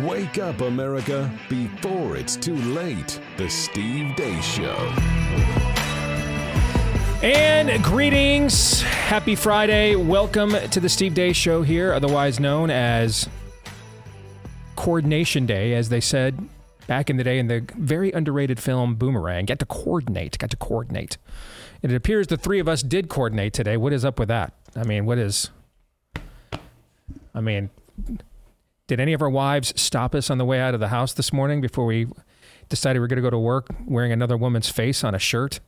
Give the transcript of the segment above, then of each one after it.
Wake up, America, before it's too late. The Steve Deace Show. And greetings. Happy Friday. Welcome to the Steve Deace Show here, otherwise known as Coordination Day, as they said back in the day in the very underrated film Boomerang. Get to coordinate, got to coordinate. And it appears the three of us did coordinate today. What is up with that? I mean, what is. I mean, did any of our wives stop us on the way out of the house this morning before we decided we are going to go to work wearing another woman's face on a shirt?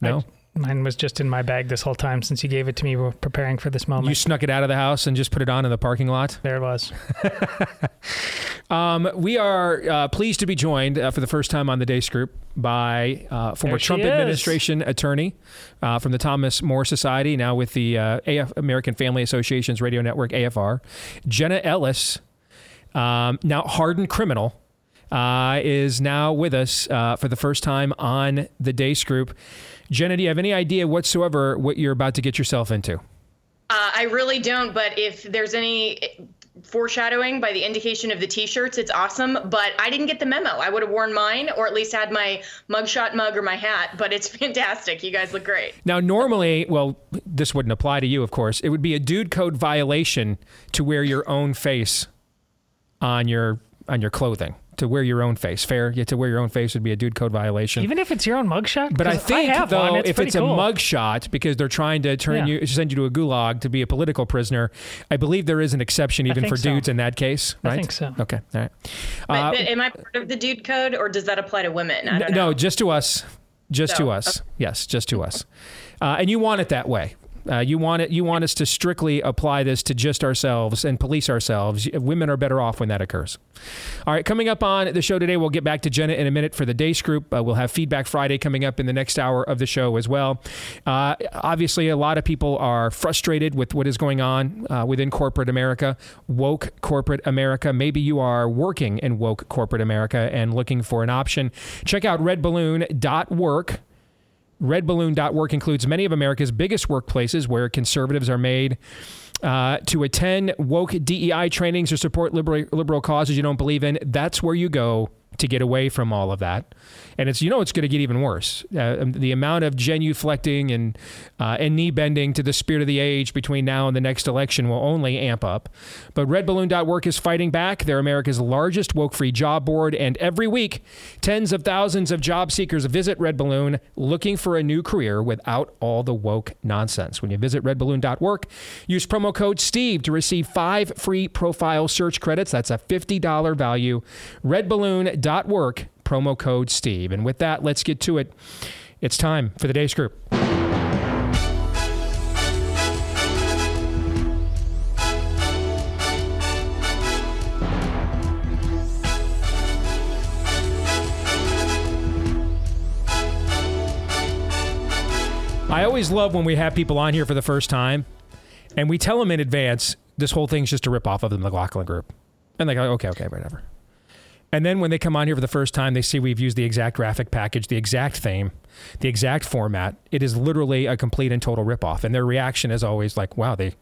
No? I- Mine was just in my bag this whole time since you gave it to me. We're preparing for this moment. You snuck it out of the house and just put it on in the parking lot? there it was. Um, we are uh, pleased to be joined uh, for the first time on the Deace Group by uh, former Trump is. administration attorney uh, from the Thomas More Society, now with the uh, AF American Family Association's radio network, AFR, Jenna Ellis, um, now hardened criminal. Uh, is now with us uh, for the first time on the Deace Group. Jenna, do you have any idea whatsoever what you're about to get yourself into? Uh, I really don't, but if there's any foreshadowing by the indication of the t-shirts, it's awesome. But I didn't get the memo. I would have worn mine, or at least had my mugshot mug or my hat. But it's fantastic. You guys look great. Now, normally, well, this wouldn't apply to you, of course. It would be a dude code violation to wear your own face on your on your clothing. To wear your own face, fair. Yeah, to wear your own face would be a dude code violation. Even if it's your own mugshot? but I think have though, one. It's if it's cool. a mugshot, because they're trying to turn Yeah. you, send you to a gulag to be a political prisoner, I believe there is an exception even for so. dudes in that case, I think so. Okay, all right. But, Uh, but am I part of the dude code, or does that apply to women? I N- don't no, know. just to us. Just to So, us. Yes, just to us. Uh, and you want it that way. Uh, you want it. You want us to strictly apply this to just ourselves and police ourselves. Women are better off when that occurs. All right, coming up on the show today, we'll get back to Jenna in a minute for the Deace Group. Uh, we'll have Feedback Friday coming up in the next hour of the show as well. Uh, obviously, a lot of people are frustrated with what is going on uh, within corporate America, woke corporate America. Maybe you are working in woke corporate America and looking for an option. Check out redballoon.work. Redballoon.work includes many of America's biggest workplaces where conservatives are made uh, to attend woke DEI trainings or support liberal, liberal causes you don't believe in. That's where you go to get away from all of that. And it's you know it's going to get even worse. Uh, the amount of genuflecting and uh, and knee bending to the spirit of the age between now and the next election will only amp up. But RedBalloon.work is fighting back. They're America's largest woke-free job board, and every week, tens of thousands of job seekers visit Red Balloon looking for a new career without all the woke nonsense. When you visit RedBalloon.work, use promo code Steve to receive five free profile search credits. That's a fifty dollar value. RedBalloon.work promo code Steve. And with that, let's get to it. It's time for the Deace Group. I always love when we have people on here for the first time and we tell them in advance this whole thing's just a rip off of the McLaughlin group. And they go, okay, okay, whatever. And then when they come on here for the first time, they see we've used the exact graphic package, the exact theme, the exact format. It is literally a complete and total ripoff. And their reaction is always like, wow, they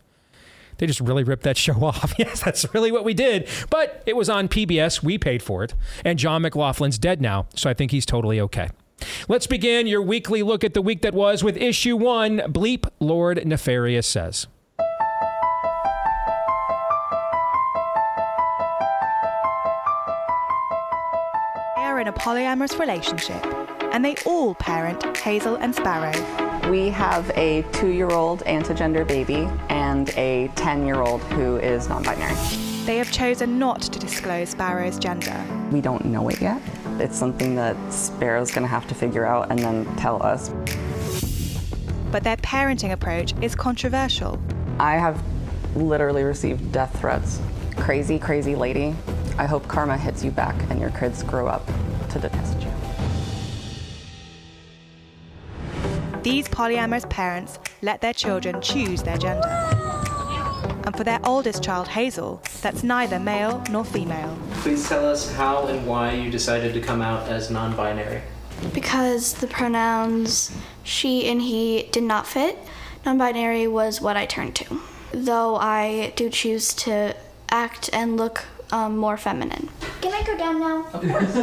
they just really ripped that show off. yes, that's really what we did. But it was on PBS. We paid for it. And John McLaughlin's dead now. So I think he's totally okay. Let's begin your weekly look at the week that was with issue one Bleep Lord Nefarious Says. Are in a polyamorous relationship, and they all parent Hazel and Sparrow. We have a two year old antigender baby and a 10 year old who is non binary. They have chosen not to disclose Sparrow's gender. We don't know it yet. It's something that Sparrow's gonna have to figure out and then tell us. But their parenting approach is controversial. I have literally received death threats. Crazy, crazy lady. I hope karma hits you back and your kids grow up to detest you. These polyamorous parents let their children choose their gender. And for their oldest child, Hazel, that's neither male nor female. Please tell us how and why you decided to come out as non binary. because the pronouns she and he did not fit. Non binary was what I turned to. Though I do choose to act and look um, more feminine. Can I go down now? Of course.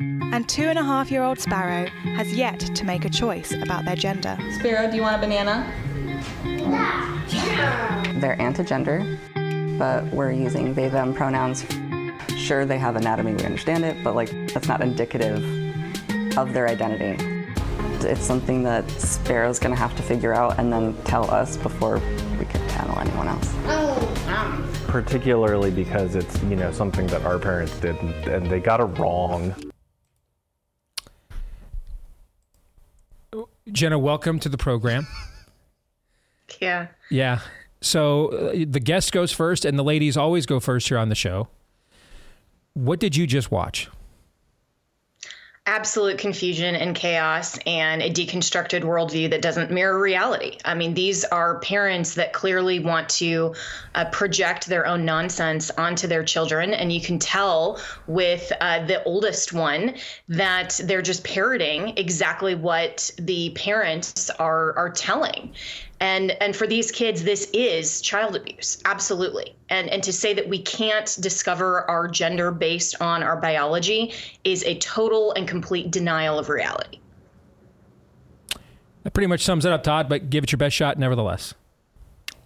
and two and a half year old Sparrow has yet to make a choice about their gender. Sparrow, do you want a banana? Yeah. They're anti-gender, but we're using they them pronouns. Sure, they have anatomy, we understand it, but like that's not indicative of their identity. It's something that Sparrow's gonna have to figure out and then tell us before we can tell anyone else. Particularly because it's you know something that our parents did and, and they got it wrong. Jenna, welcome to the program. Yeah. Yeah. So uh, the guest goes first, and the ladies always go first here on the show. What did you just watch? Absolute confusion and chaos and a deconstructed worldview that doesn't mirror reality. I mean, these are parents that clearly want to uh, project their own nonsense onto their children. And you can tell with uh, the oldest one that they're just parroting exactly what the parents are, are telling and and for these kids this is child abuse absolutely and and to say that we can't discover our gender based on our biology is a total and complete denial of reality That pretty much sums it up, Todd, but give it your best shot nevertheless.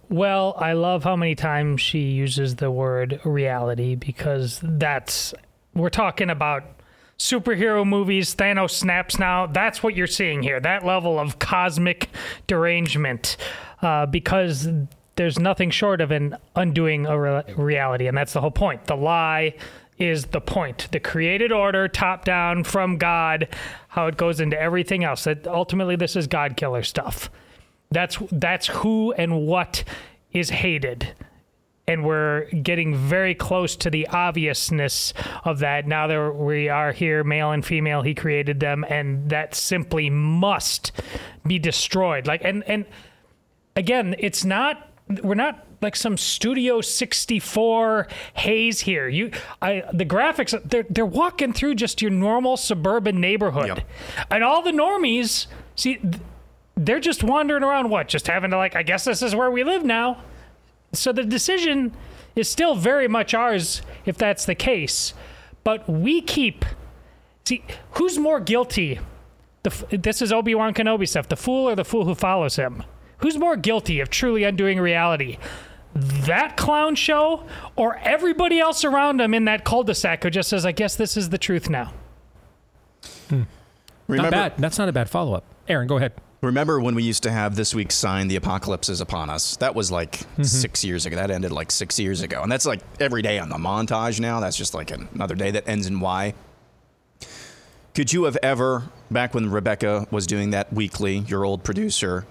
Well, I love how many times she uses the word reality because that's we're talking about superhero movies, Thanos snaps now. That's what you're seeing here. That level of cosmic derangement, uh, because there's nothing short of an undoing a re- reality, and that's the whole point. The lie is the point. The created order, top down from God, how it goes into everything else. That ultimately, this is God killer stuff. That's that's who and what is hated and we're getting very close to the obviousness of that. Now that we are here male and female he created them and that simply must be destroyed. Like and and again it's not we're not like some studio 64 haze here. You i the graphics they're they're walking through just your normal suburban neighborhood. And all the normies see they're just wandering around what just having to like i guess this is where we live now so the decision is still very much ours if that's the case. But we keep. See, who's more guilty? The, this is Obi Wan Kenobi stuff. The fool or the fool who follows him? Who's more guilty of truly undoing reality? That clown show or everybody else around him in that cul de sac who just says, I guess this is the truth now? Hmm. not Remember- bad. That's not a bad follow up. Aaron, go ahead. Remember when we used to have this week's sign, "The apocalypse is upon us"? That was like mm-hmm. six years ago. That ended like six years ago, and that's like every day on the montage now. That's just like another day that ends in Y. Could you have ever, back when Rebecca was doing that weekly, your old producer,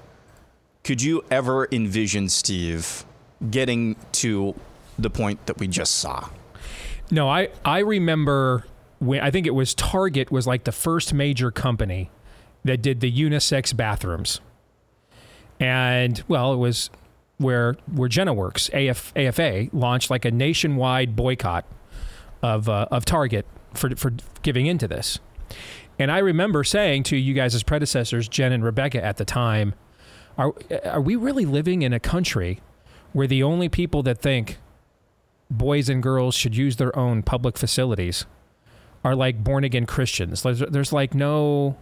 could you ever envision Steve getting to the point that we just saw? No, I I remember when I think it was Target was like the first major company that did the unisex bathrooms, and well, it was where where Jenna works. AF, AFA launched like a nationwide boycott of uh, of Target for for giving into this. And I remember saying to you guys as predecessors, Jen and Rebecca at the time, are are we really living in a country where the only people that think boys and girls should use their own public facilities are like born again Christians. There's, there's like no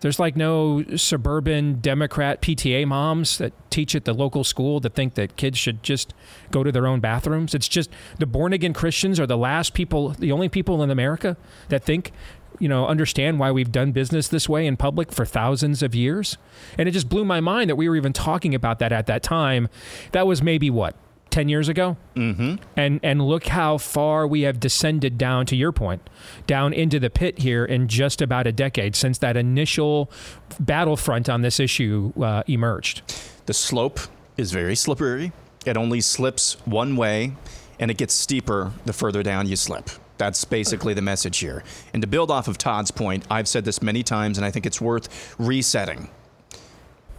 there's like no suburban Democrat PTA moms that teach at the local school that think that kids should just go to their own bathrooms. It's just the born again Christians are the last people, the only people in America that think, you know, understand why we've done business this way in public for thousands of years. And it just blew my mind that we were even talking about that at that time. That was maybe what, 10 years ago? Mm-hmm. and and look how far we have descended down to your point down into the pit here in just about a decade since that initial battlefront on this issue uh, emerged The slope is very slippery. It only slips one way, and it gets steeper the further down you slip. That's basically the message here. And to build off of Todd's point, I've said this many times, and I think it's worth resetting.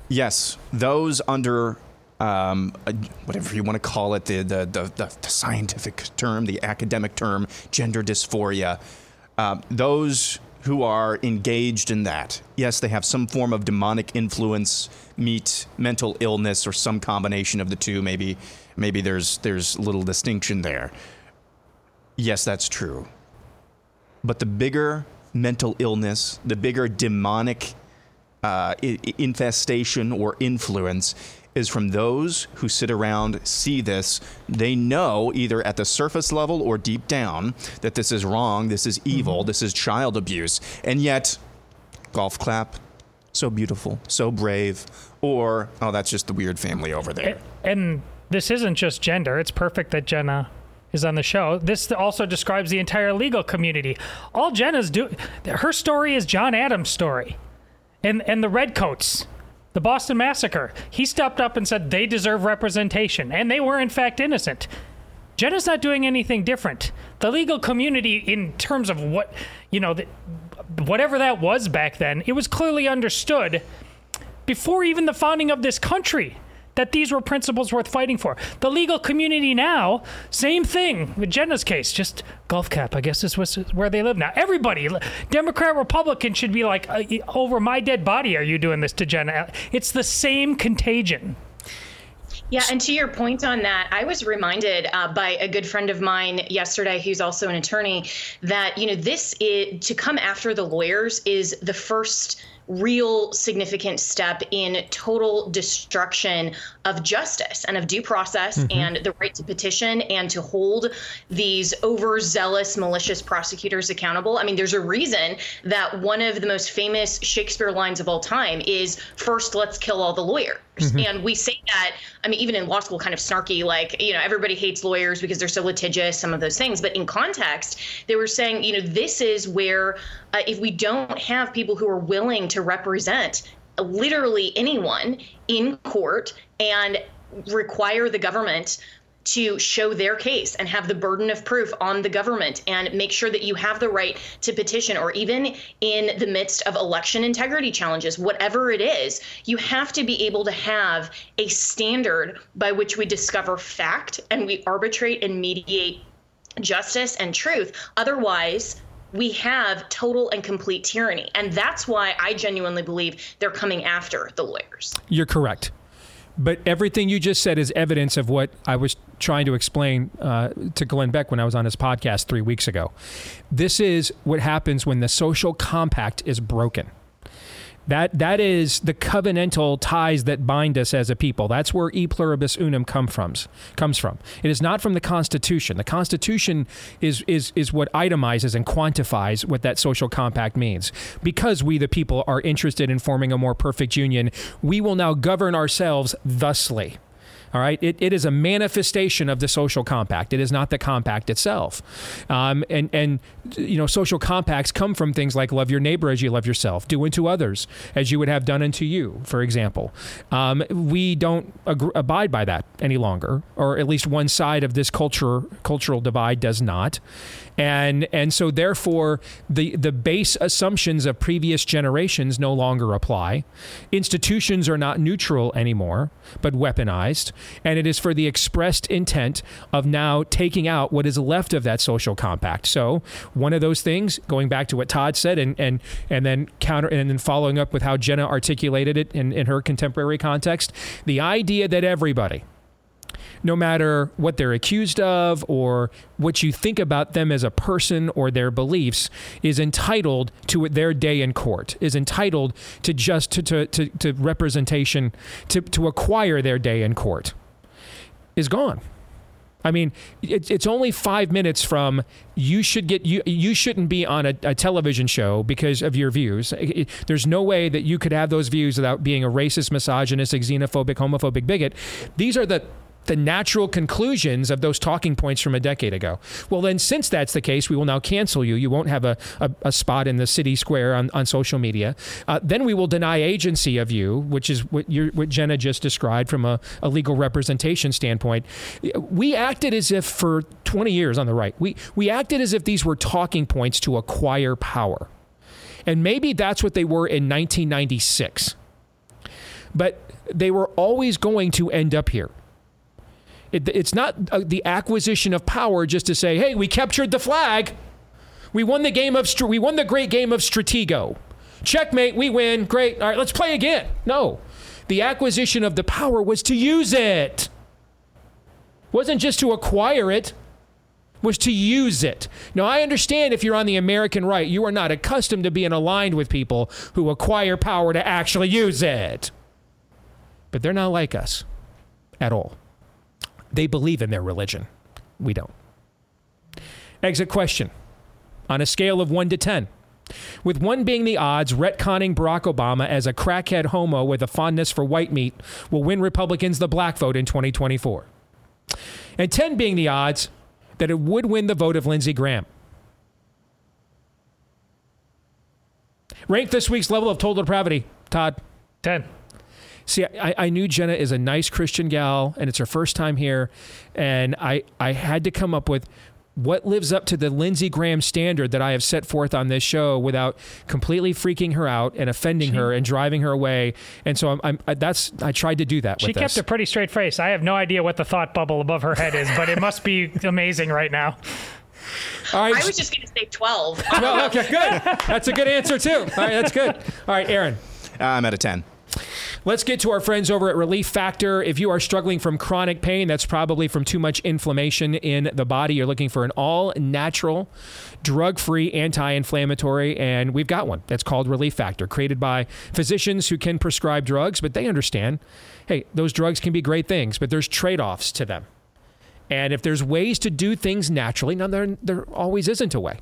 Yes, those under um, whatever you want to call it, the, the, the, the, the scientific term, the academic term, gender dysphoria, uh, those who are engaged in that. Yes, they have some form of demonic influence, meet mental illness, or some combination of the two. Maybe, maybe there's there's little distinction there. Yes, that's true. But the bigger mental illness, the bigger demonic uh, infestation or influence is from those who sit around, see this. They know either at the surface level or deep down that this is wrong, this is mm-hmm. evil, this is child abuse. And yet, golf clap, so beautiful, so brave, or, oh, that's just the weird family over there. And this isn't just gender. It's perfect that Jenna is on the show. This also describes the entire legal community. All Jenna's do her story is John Adams' story. And and the redcoats, the Boston massacre. He stepped up and said they deserve representation and they were in fact innocent. Jenna's not doing anything different. The legal community in terms of what, you know, the, whatever that was back then, it was clearly understood before even the founding of this country that these were principles worth fighting for. The legal community now, same thing with Jenna's case, just golf cap. I guess this was where they live now. Everybody, Democrat, Republican, should be like, uh, over my dead body, are you doing this to Jenna? It's the same contagion. Yeah, and to your point on that, I was reminded uh, by a good friend of mine yesterday, who's also an attorney, that you know this is to come after the lawyers is the first real significant step in total destruction of justice and of due process Mhm. and the right to petition and to hold these overzealous malicious prosecutors accountable. I mean, there's a reason that one of the most famous Shakespeare lines of all time is first let's kill all the lawyers. Mhm. And we say that, I mean, even in law school, kind of snarky, like, you know, everybody hates lawyers because they're so litigious, some of those things. But in context, they were saying, you know, this is where uh, if we don't have people who are willing to represent literally anyone in court and require the government to show their case and have the burden of proof on the government and make sure that you have the right to petition or even in the midst of election integrity challenges whatever it is you have to be able to have a standard by which we discover fact and we arbitrate and mediate justice and truth. Otherwise we have total and complete tyranny and that's why i genuinely believe they're coming after the lawyers You're correct. But everything you just said is evidence of what I was trying to explain uh, to Glenn Beck when I was on his podcast three weeks ago. This is what happens when the social compact is broken. That that is the covenantal ties that bind us as a people. That's where e pluribus unum come from. Comes from. It is not from the Constitution. The Constitution is is is what itemizes and quantifies what that social compact means. Because we, the people, are interested in forming a more perfect union, we will now govern ourselves thusly. All right, it, it is a manifestation of the social compact. It is not the compact itself. Um, and and you know, social compacts come from things like love your neighbor as you love yourself, do unto others as you would have done unto you, for example. Um, we don't ag- abide by that any longer, or at least one side of this culture cultural divide does not. And and so therefore the the base assumptions of previous generations no longer apply. Institutions are not neutral anymore, but weaponized, and it is for the expressed intent of now taking out what is left of that social compact. So one of those things, going back to what Todd said, and and and then counter and then following up with how Jenna articulated it in, in her contemporary context, the idea that everybody no matter what they're accused of or what you think about them as a person or their beliefs, is entitled to their day in court, is entitled to just to, to, to, to representation, to, to acquire their day in court, is gone. I mean, it, it's only five minutes from you should get you you shouldn't be on a, a television show because of your views. It- it- there's no way that you could have those views without being a racist, misogynistic, xenophobic, homophobic bigot. These are the the natural conclusions of those talking points from a decade ago. Well, then, since that's the case, we will now cancel you. You won't have a, a, a spot in the city square on, on social media. Uh, then we will deny agency of you, which is what, what Jenna just described from a, a legal representation standpoint. We acted as if for 20 years on the right, we, we acted as if these were talking points to acquire power. And maybe that's what they were in 1996. But they were always going to end up here. It, it's not uh, the acquisition of power just to say, hey, we captured the flag. We won the game of str- we won the great game of Stratego. Checkmate, we win. Great. All right, let's play again. No. The acquisition of the power was to use it. Wasn't just to acquire it, was to use it. Now, I understand if you're on the American right, you are not accustomed to being aligned with people who acquire power to actually use it. But they're not like us at all. They believe in their religion. We don't. Exit question on a scale of 1 to 10. With 1 being the odds, retconning Barack Obama as a crackhead homo with a fondness for white meat will win Republicans the black vote in 2024. And 10 being the odds that it would win the vote of Lindsey Graham. Rank this week's level of total depravity, Todd. 10. See, I, I knew Jenna is a nice Christian gal, and it's her first time here, and I, I had to come up with what lives up to the Lindsey Graham standard that I have set forth on this show without completely freaking her out and offending She- her and driving her away. And so I'm, I'm I, that's I tried to do that. She with kept this. a pretty straight face. I have no idea what the thought bubble above her head is, but it must be amazing right now. All right, I was just going to say 12. well, okay, good. That's a good answer too. All right, that's good. All right, Aaron. I'm at a 10. Let's get to our friends over at Relief Factor. If you are struggling from chronic pain, that's probably from too much inflammation in the body. You're looking for an all natural, drug free anti inflammatory, and we've got one that's called Relief Factor, created by physicians who can prescribe drugs, but they understand hey, those drugs can be great things, but there's trade offs to them. And if there's ways to do things naturally, now there, there always isn't a way.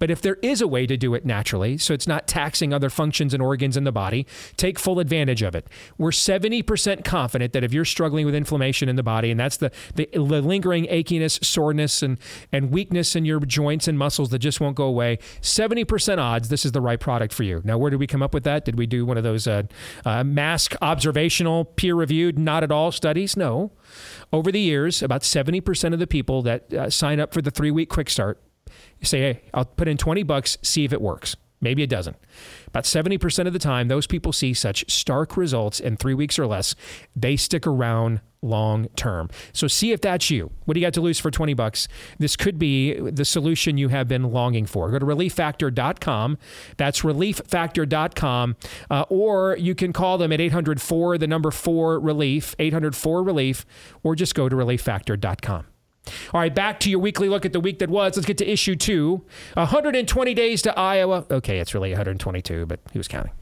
But if there is a way to do it naturally, so it's not taxing other functions and organs in the body, take full advantage of it. We're 70% confident that if you're struggling with inflammation in the body, and that's the, the, lingering achiness, soreness, and, and weakness in your joints and muscles that just won't go away, 70% odds this is the right product for you. Now, where did we come up with that? Did we do one of those uh, uh, mask observational, peer reviewed, not at all studies? No. Over the years, about 70% of the people that uh, sign up for the three week quick start you say, hey, I'll put in 20 bucks, see if it works. Maybe it doesn't. About 70% of the time, those people see such stark results in three weeks or less, they stick around long term. So see if that's you. What do you got to lose for 20 bucks? This could be the solution you have been longing for. Go to relieffactor.com. That's relieffactor.com. Uh, or you can call them at 804, the number 4 relief, 804 relief, or just go to relieffactor.com. All right, back to your weekly look at the week that was. Let's get to issue two 120 days to Iowa. Okay, it's really 122, but was counting.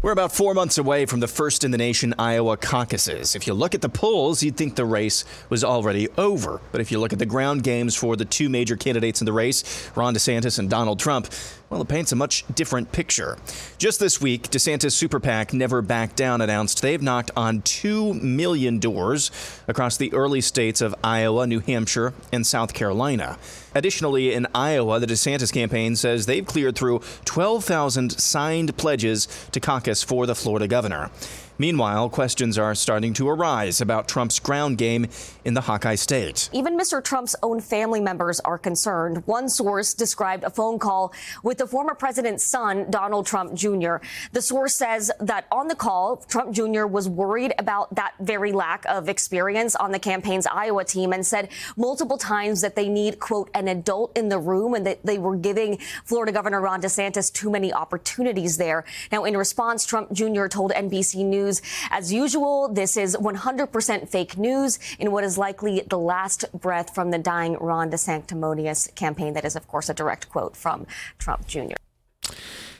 We're about four months away from the first in the nation Iowa caucuses. If you look at the polls, you'd think the race was already over. But if you look at the ground games for the two major candidates in the race, Ron DeSantis and Donald Trump, well, it paints a much different picture. Just this week, DeSantis' super PAC Never Back Down announced they've knocked on 2 million doors across the early states of Iowa, New Hampshire, and South Carolina. Additionally, in Iowa, the DeSantis campaign says they've cleared through 12,000 signed pledges to caucus for the Florida governor. Meanwhile, questions are starting to arise about Trump's ground game in the Hawkeye state. Even Mr. Trump's own family members are concerned. One source described a phone call with the former president's son, Donald Trump Jr. The source says that on the call, Trump Jr. was worried about that very lack of experience on the campaign's Iowa team and said multiple times that they need, quote, an adult in the room and that they were giving Florida Governor Ron DeSantis too many opportunities there. Now, in response, Trump Jr. told NBC News, as usual, this is 100% fake news in what is likely the last breath from the dying Ron DeSanctimonious campaign. That is, of course, a direct quote from Trump Jr.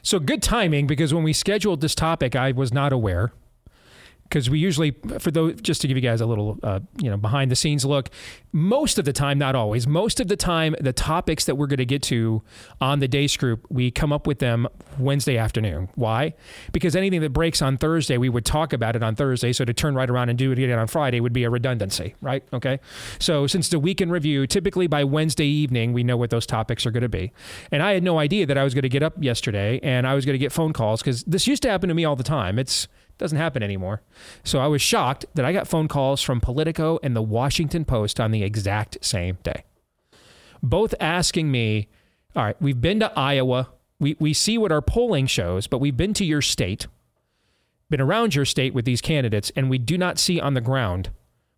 So good timing because when we scheduled this topic, I was not aware. Because we usually, for those, just to give you guys a little, uh, you know, behind the scenes look, most of the time, not always, most of the time, the topics that we're going to get to on the Deace Group, we come up with them Wednesday afternoon. Why? Because anything that breaks on Thursday, we would talk about it on Thursday. So to turn right around and do it again on Friday would be a redundancy, right? Okay. So since the weekend review, typically by Wednesday evening, we know what those topics are going to be. And I had no idea that I was going to get up yesterday and I was going to get phone calls because this used to happen to me all the time. It's doesn't happen anymore. So I was shocked that I got phone calls from Politico and the Washington Post on the exact same day. Both asking me, all right, we've been to Iowa. We, we see what our polling shows, but we've been to your state, been around your state with these candidates, and we do not see on the ground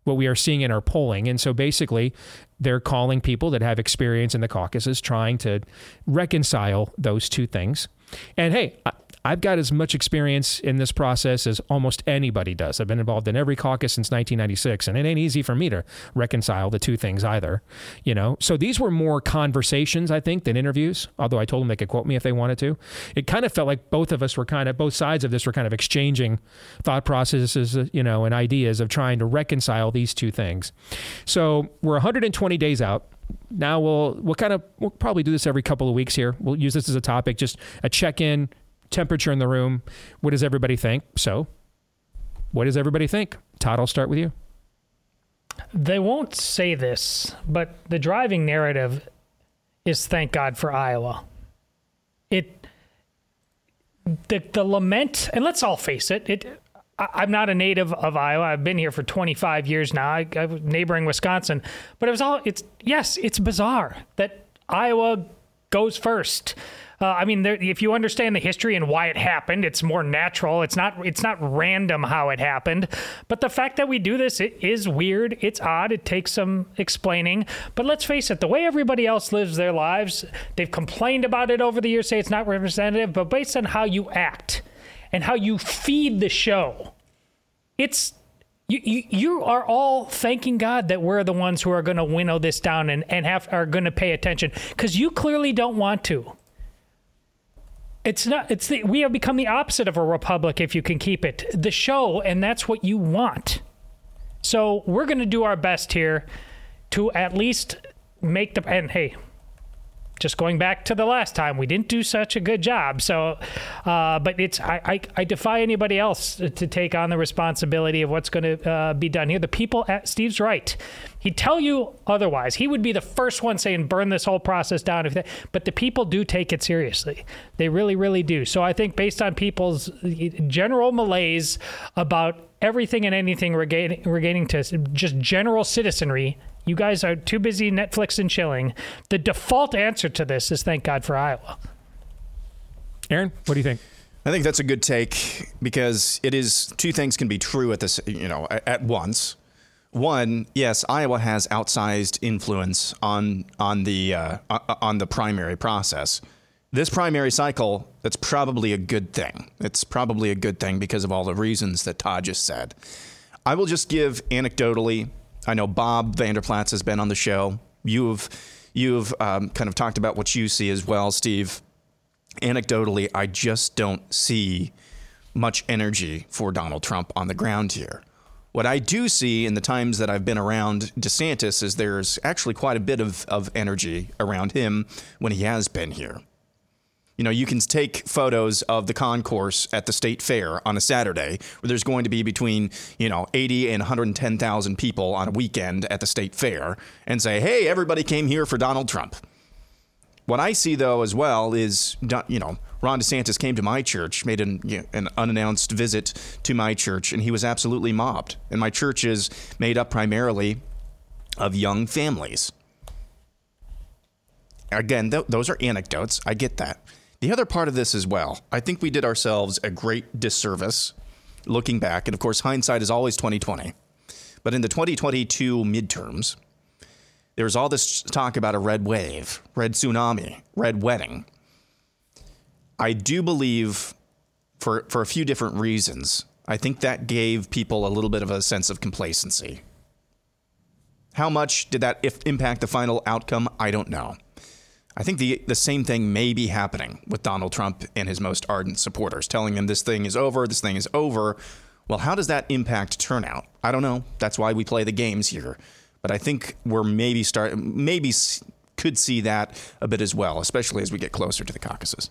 what we are seeing in our polling. And so basically, they're calling people that have experience in the caucuses, trying to reconcile those two things. And hey, I've got as much experience in this process as almost anybody does. I've been involved in every caucus since 1996, and it ain't easy for me to reconcile the two things either. You know, so these were more conversations, I think, than interviews. Although I told them they could quote me if they wanted to. It kind of felt like both of us were kind of both sides of this were kind of exchanging thought processes, you know, and ideas of trying to reconcile these two things. So we're 120 days out now we'll we'll kind of we'll probably do this every couple of weeks here. We'll use this as a topic, just a check in, temperature in the room. What does everybody think? So, what does everybody think? Todd, I'll start with you. They won't say this, but the driving narrative is thank God for Iowa. It the the lament, and let's all face it. It I, am not a native of Iowa. I've been here for 25 years now. I, I neighboring Wisconsin, but it was all. It's yes, it's bizarre that Iowa goes first. Uh, I mean, there, if you understand the history and why it happened, it's more natural. It's not it's not random how it happened. But the fact that we do this it is weird. It's odd. It takes some explaining. But let's face it, the way everybody else lives their lives, they've complained about it over the years, say it's not representative. But based on how you act and how you feed the show, it's you, you, you, are all thanking God that we're the ones who are going to winnow this down and, and have are going to pay attention because you clearly don't want to. It's not. It's the we have become the opposite of a republic if you can keep it the show, and that's what you want. So we're going to do our best here to at least make the and hey, just going back to the last time, we didn't do such a good job. So, uh, but it's I, I, I, defy anybody else to take on the responsibility of what's going to uh, be done here. The people at Steve's right. He'd tell you otherwise. He would be the first one saying burn this whole process down. If they, but the people do take it seriously. They really, really do. So I think based on people's general malaise about everything and anything regaining, regaining to just general citizenry you guys are too busy Netflix and chilling. The default answer to this is thank God for Iowa. Aaron, what do you think? I think that's a good take because it is two things can be true at this, you know, at once. One, yes, Iowa has outsized influence on on the uh, on the primary process. This primary cycle, that's probably a good thing. It's probably a good thing because of all the reasons that Todd just said. I will just give anecdotally I know Bob Vander Plaats has been on the show. You've you've um, kind of talked about what you see as well, Steve. Anecdotally, I just don't see much energy for Donald Trump on the ground here. What I do see in the times that I've been around DeSantis is there's actually quite a bit of, of energy around him when he has been here. You know, you can take photos of the concourse at the state fair on a Saturday where there's going to be between, you know, 80 and 110,000 people on a weekend at the state fair and say, hey, everybody came here for Donald Trump. What I see, though, as well, is, you know, Ron DeSantis came to my church, made an, you know, an unannounced visit to my church, and he was absolutely mobbed. And my church is made up primarily of young families. Again, th- those are anecdotes. I get that. The other part of this as well, I think we did ourselves a great disservice looking back. And of course, hindsight is always 2020. But in the 2022 midterms, there was all this talk about a red wave, red tsunami, red wedding. I do believe, for, for a few different reasons, I think that gave people a little bit of a sense of complacency. How much did that impact the final outcome? I don't know. I think the the same thing may be happening with Donald Trump and his most ardent supporters, telling them this thing is over, this thing is over. Well, how does that impact turnout? I don't know. That's why we play the games here. But I think we're maybe start maybe could see that a bit as well, especially as we get closer to the caucuses.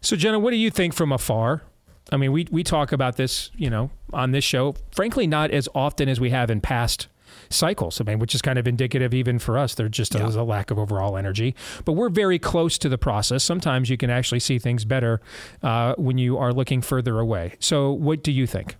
So, Jenna, what do you think from afar? I mean, we we talk about this, you know, on this show. Frankly, not as often as we have in past cycles. I mean, which is kind of indicative even for us. There just yeah. is a lack of overall energy. But we're very close to the process. Sometimes you can actually see things better uh, when you are looking further away. So, what do you think?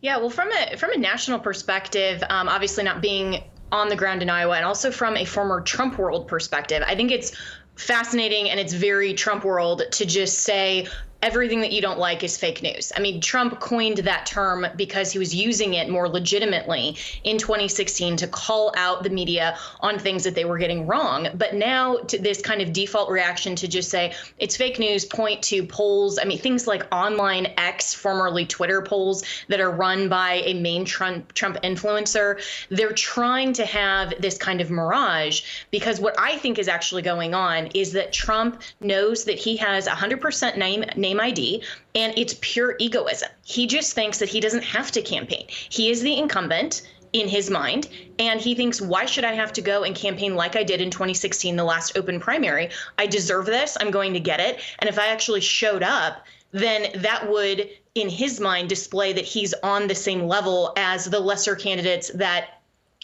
Yeah, well, from a from a national perspective, um, obviously not being on the ground in Iowa, and also from a former Trump world perspective, I think it's fascinating and it's very Trump world to just say everything that you don't like is fake news. I mean, Trump coined that term because he was using it more legitimately in 2016 to call out the media on things that they were getting wrong. But now, to this kind of default reaction to just say it's fake news, point to polls. I mean, things like online X, formerly Twitter polls that are run by a main Trump, Trump influencer. They're trying to have this kind of mirage because what I think is actually going on is that Trump knows that he has 100% name name ID, and it's pure egoism. He just thinks that he doesn't have to campaign. He is the incumbent in his mind, and he thinks, why should I have to go and campaign like I did in 2016, the last open primary? I deserve this. I'm going to get it. And if I actually showed up, then that would, in his mind, display that he's on the same level as the lesser candidates that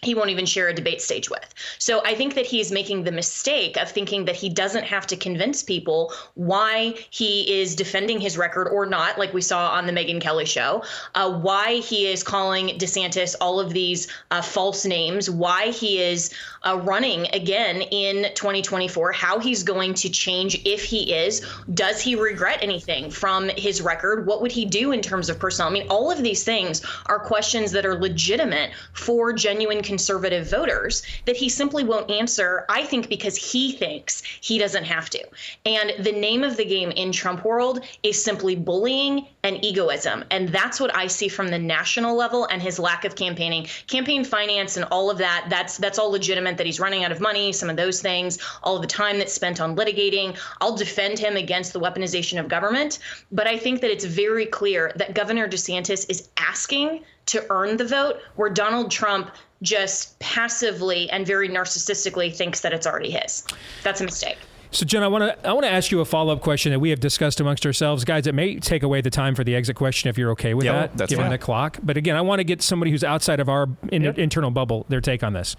he won't even share a debate stage with. So I think that he is making the mistake of thinking that he doesn't have to convince people why he is defending his record or not, like we saw on the Megyn Kelly show, uh, why he is calling DeSantis all of these uh, false names, why he is uh, running again in 2024, how he's going to change if he is. Does he regret anything from his record? What would he do in terms of personal? I mean, all of these things are questions that are legitimate for genuine conservative voters that he simply won't answer, I think, because he thinks he doesn't have to. And the name of the game in Trump world is simply bullying and egoism. And that's what I see from the national level and his lack of campaigning. Campaign finance and all of that, that's that's all legitimate that he's running out of money, some of those things, all the time that's spent on litigating. I'll defend him against the weaponization of government, but I think that it's very clear that Governor DeSantis is asking to earn the vote where Donald Trump just passively and very narcissistically thinks that it's already his. That's a mistake. So, Jen, I want to I want to ask you a follow up question that we have discussed amongst ourselves, guys. It may take away the time for the exit question if you're okay with Yeah, that, that's given fine. the clock. But again, I want to get somebody who's outside of our in, internal bubble their take on this.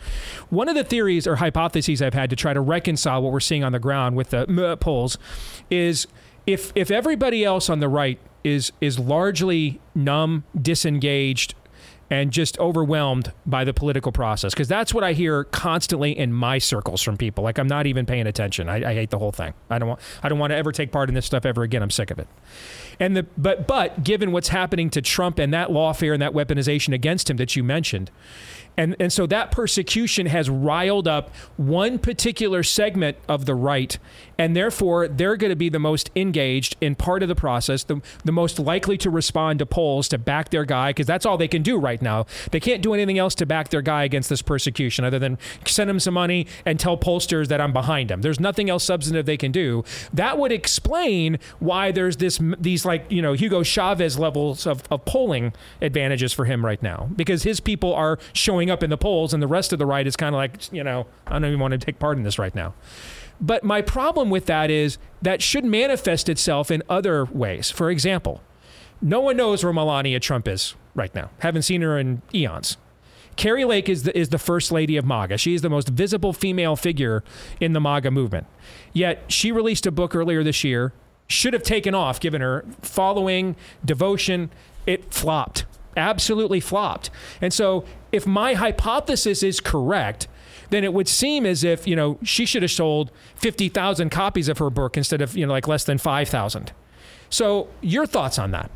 One of the theories or hypotheses I've had to try to reconcile what we're seeing on the ground with the uh, polls is if if everybody else on the right is is largely numb, disengaged, and just overwhelmed by the political process because that's what I hear constantly in my circles from people. Like I'm not even paying attention. I, I hate the whole thing. I don't want. I don't want to ever take part in this stuff ever again. I'm sick of it. And the but but given what's happening to Trump and that lawfare and that weaponization against him that you mentioned, and and so that persecution has riled up one particular segment of the right, and therefore they're going to be the most engaged in part of the process, the the most likely to respond to polls to back their guy because that's all they can do right now. They can't do anything else to back their guy against this persecution other than send him some money and tell pollsters that I'm behind him. There's nothing else substantive they can do. That would explain why there's this these like you know Hugo Chavez levels of, of polling advantages for him right now because his people are showing up in the polls and the rest of the right is kind of like you know I don't even want to take part in this right now. But my problem with that is that should manifest itself in other ways. For example, no one knows where Melania Trump is right now. Haven't seen her in eons. Kari Lake is the, is the first lady of MAGA. She is the most visible female figure in the MAGA movement. Yet she released a book earlier this year. Should have taken off given her following, devotion. It flopped. Absolutely flopped. And so, if my hypothesis is correct, then it would seem as if, you know, she should have sold 50,000 copies of her book instead of, you know, like less than 5,000. So, your thoughts on that?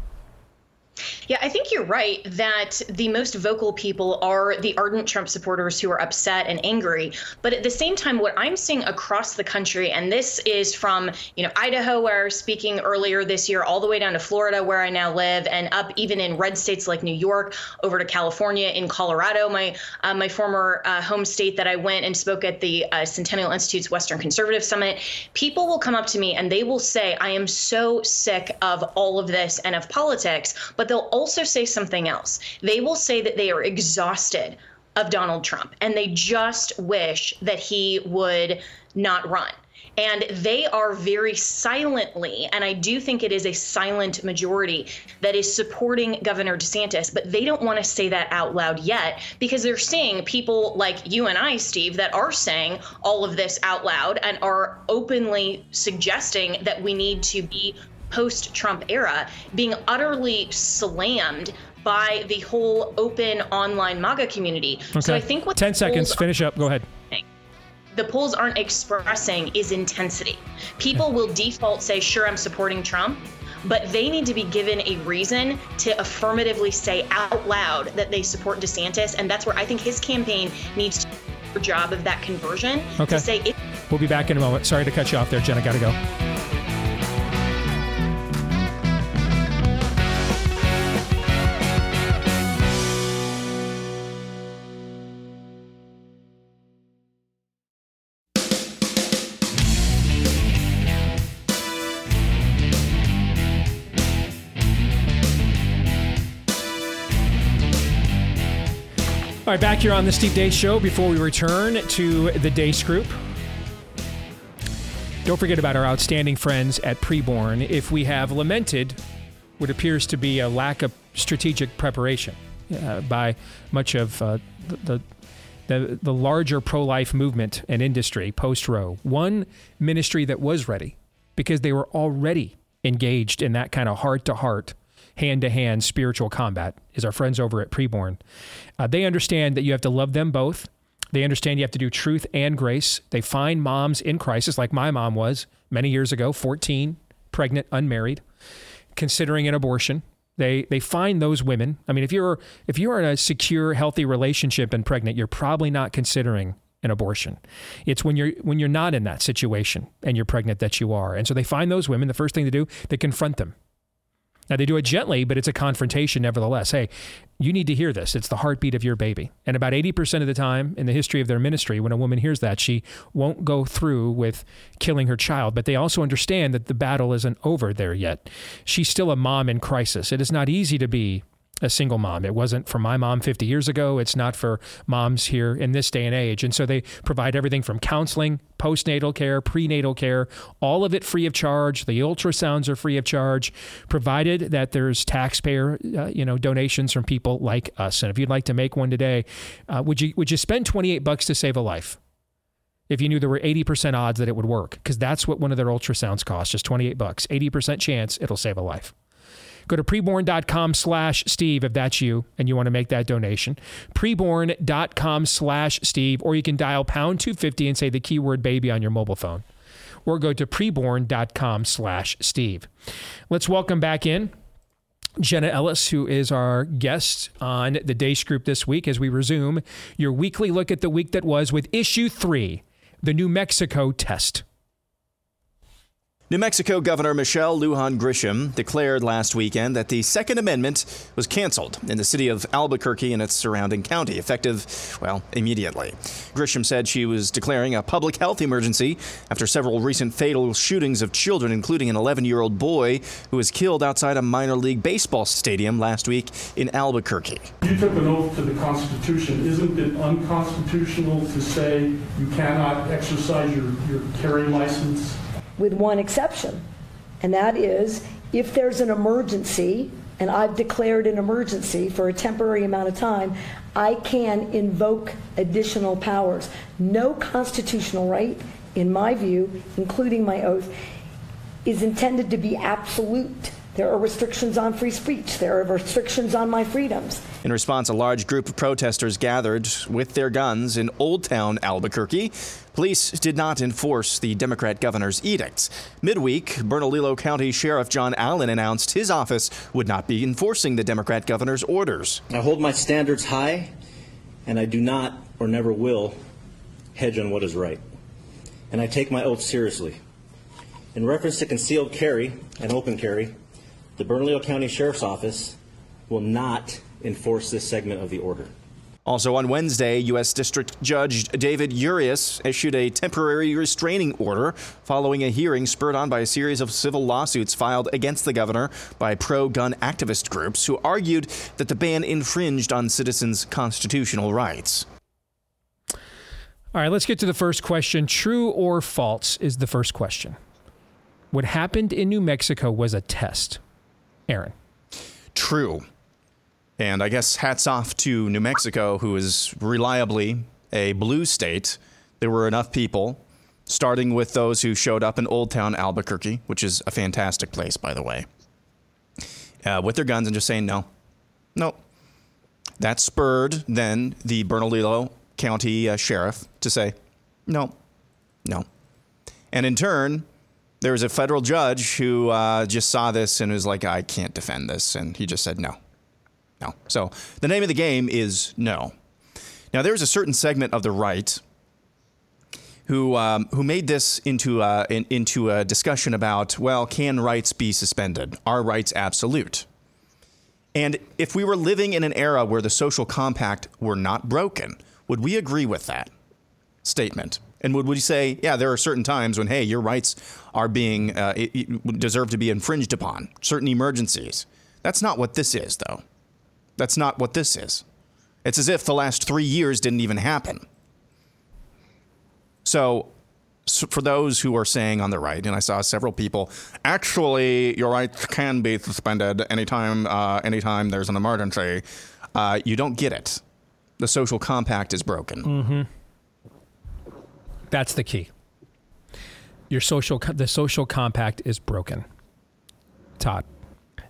Yeah, I think you're right that the most vocal people are the ardent Trump supporters who are upset and angry. But at the same time, what I'm seeing across the country, and this is from you know Idaho, where I was speaking earlier this year, all the way down to Florida, where I now live, and up even in red states like New York, over to California, in Colorado, my uh, my former uh, home state that I went and spoke at the uh, Centennial Institute's Western Conservative Summit. People will come up to me and they will say, "I am so sick of all of this and of politics," but they'll also say something else. They will say that they are exhausted of Donald Trump and they just wish that he would not run. And they are very silently, and I do think it is a silent majority that is supporting Governor DeSantis, but they don't want to say that out loud yet because they're seeing people like you and I, Steve, that are saying all of this out loud and are openly suggesting that we need to be post Trump era being utterly slammed by the whole open online MAGA community. So I think what 10 seconds, finish up. Go ahead. the polls aren't expressing is intensity. People will default say, sure, I'm supporting Trump. but they need to be given a reason to affirmatively say out loud that they support DeSantis. And that's where I think his campaign needs to do a job of that conversion Okay. to say, if We'll be back in a moment. Sorry to cut you off there, Jen. I got to go. All right, back here on the Steve Deace Show before we return to the Deace Group. Don't forget about our outstanding friends at Preborn. If we have lamented what appears to be a lack of strategic preparation uh, by much of uh, the, the, the larger pro life movement and industry post Roe, one ministry that was ready because they were already engaged in that kind of heart to heart, hand to hand spiritual combat is our friends over at Preborn. Uh, they understand that you have to love them both. They understand you have to do truth and grace. They find moms in crisis, like my mom was many years ago, 14, pregnant, unmarried, considering an abortion. They they find those women. I mean, if you're if you're in a secure, healthy relationship and pregnant, you're probably not considering an abortion. It's when you're when you're not in that situation and you're pregnant that you are. And so they find those women. The first thing to do, they confront them. Now they do it gently, but it's a confrontation nevertheless. Hey, you need to hear this. It's the heartbeat of your baby. And about 80% of the time in the history of their ministry, when a woman hears that, she won't go through with killing her child. But they also understand that the battle isn't over there yet. She's still a mom in crisis. It is not easy to be a single mom. It wasn't for my mom 50 years ago. It's not for moms here in this day and age. And so they provide everything from counseling, postnatal care, prenatal care, all of it free of charge. The ultrasounds are free of charge, provided that there's taxpayer, uh, you know, donations from people like us. And if you'd like to make one today, uh, would you would you spend 28 bucks to save a life? If you knew there were 80% odds that it would work, because that's what one of their ultrasounds costs, just 28 bucks. 80% chance it'll save a life. Go to preborn.com slash Steve if that's you and you want to make that donation. Preborn.com slash Steve, or you can dial pound 250 and say the keyword baby on your mobile phone. Or go to preborn.com slash Steve. Let's welcome back in Jenna Ellis, who is our guest on the Deace Group this week as we resume your weekly look at the week that was with issue three, the New Mexico test. New Mexico Governor Michelle Lujan Grisham declared last weekend that the Second Amendment was canceled in the city of Albuquerque and its surrounding county, effective, well, immediately. Grisham said she was declaring a public health emergency after several recent fatal shootings of children, including an 11 year old boy who was killed outside a minor league baseball stadium last week in Albuquerque. You took an oath to the Constitution. Isn't it unconstitutional to say you cannot exercise your, your carry license? With one exception, and that is if there's an emergency, and I've declared an emergency for a temporary amount of time, I can invoke additional powers. No constitutional right, in my view, including my oath, is intended to be absolute. There are restrictions on free speech. There are restrictions on my freedoms. In response, a large group of protesters gathered with their guns in Old Town Albuquerque. Police did not enforce the Democrat governor's edicts. Midweek, Bernalillo County Sheriff John Allen announced his office would not be enforcing the Democrat governor's orders. I hold my standards high, and I do not or never will hedge on what is right. And I take my oath seriously. In reference to concealed carry and open carry, the Bernalillo County Sheriff's Office will not enforce this segment of the order. Also on Wednesday, U.S. District Judge David Urias issued a temporary restraining order following a hearing spurred on by a series of civil lawsuits filed against the governor by pro gun activist groups who argued that the ban infringed on citizens' constitutional rights. All right, let's get to the first question. True or false is the first question. What happened in New Mexico was a test. Aaron. True. And I guess hats off to New Mexico, who is reliably a blue state. There were enough people, starting with those who showed up in Old Town Albuquerque, which is a fantastic place, by the way, uh, with their guns and just saying no. No. That spurred then the Bernalillo County uh, Sheriff to say no, no. And in turn, There was a federal judge who uh, just saw this and was like, I can't defend this. And he just said, no. No. So the name of the game is no. Now, there's a certain segment of the right who um, who made this into a, in, into a discussion about well, can rights be suspended? Are rights absolute? And if we were living in an era where the social compact were not broken, would we agree with that statement? And would we say, yeah, there are certain times when, hey, your rights are being uh, it, it deserve to be infringed upon, certain emergencies. That's not what this is, though. That's not what this is. It's as if the last three years didn't even happen. So, so, for those who are saying on the right, and I saw several people, actually, your rights can be suspended anytime, uh, anytime there's an emergency. Uh, you don't get it. The social compact is broken. Mm-hmm. That's the key. Your social, the social compact is broken. Todd.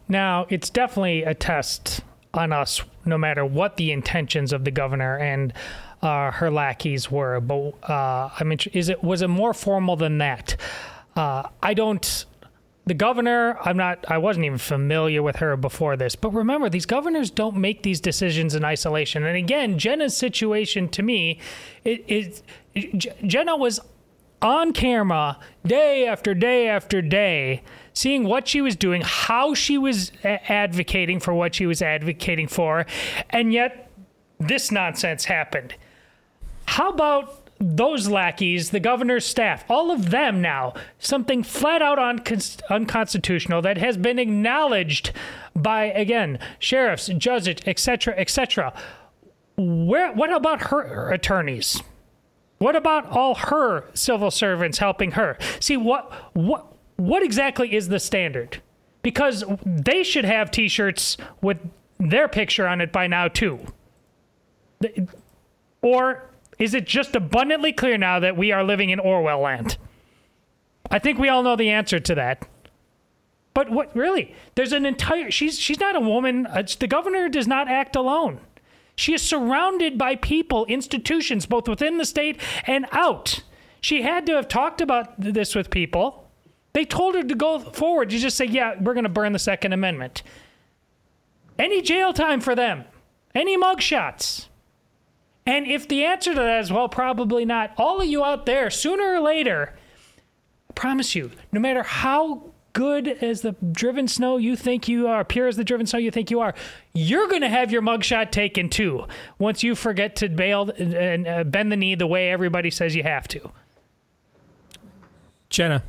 Now, it's definitely a test on us, no matter what the intentions of the governor and uh, her lackeys were. But uh, I mean, is it was it more formal than that? Uh, I don't. The governor, I'm not. I wasn't even familiar with her before this. But remember, these governors don't make these decisions in isolation. And again, Jenna's situation to me, it Jenna was on camera day after day after day seeing what she was doing, how she was advocating for what she was advocating for, and yet this nonsense happened. How about those lackeys, the governor's staff, all of them now, something flat out un- unconstitutional that has been acknowledged by, again, sheriffs, judges, etc., etc. Where? What about her attorneys? What about all her civil servants helping her? See what what what exactly is the standard? Because they should have T-shirts with their picture on it by now too. Or is it just abundantly clear now that we are living in Orwell land? I think we all know the answer to that. But what really? There's an entire she's she's not a woman. Uh, it's, the governor does not act alone. She is surrounded by people, institutions both within the state and out. She had to have talked about this with people. They told her to go forward. You just say, "Yeah, we're going to burn the second amendment." Any jail time for them? Any mugshots? And if the answer to that is, well, probably not, all of you out there, sooner or later, I promise you, no matter how good as the driven snow you think you are, pure as the driven snow you think you are, you're going to have your mugshot taken too once you forget to bail and uh, bend the knee the way everybody says you have to. Jenna.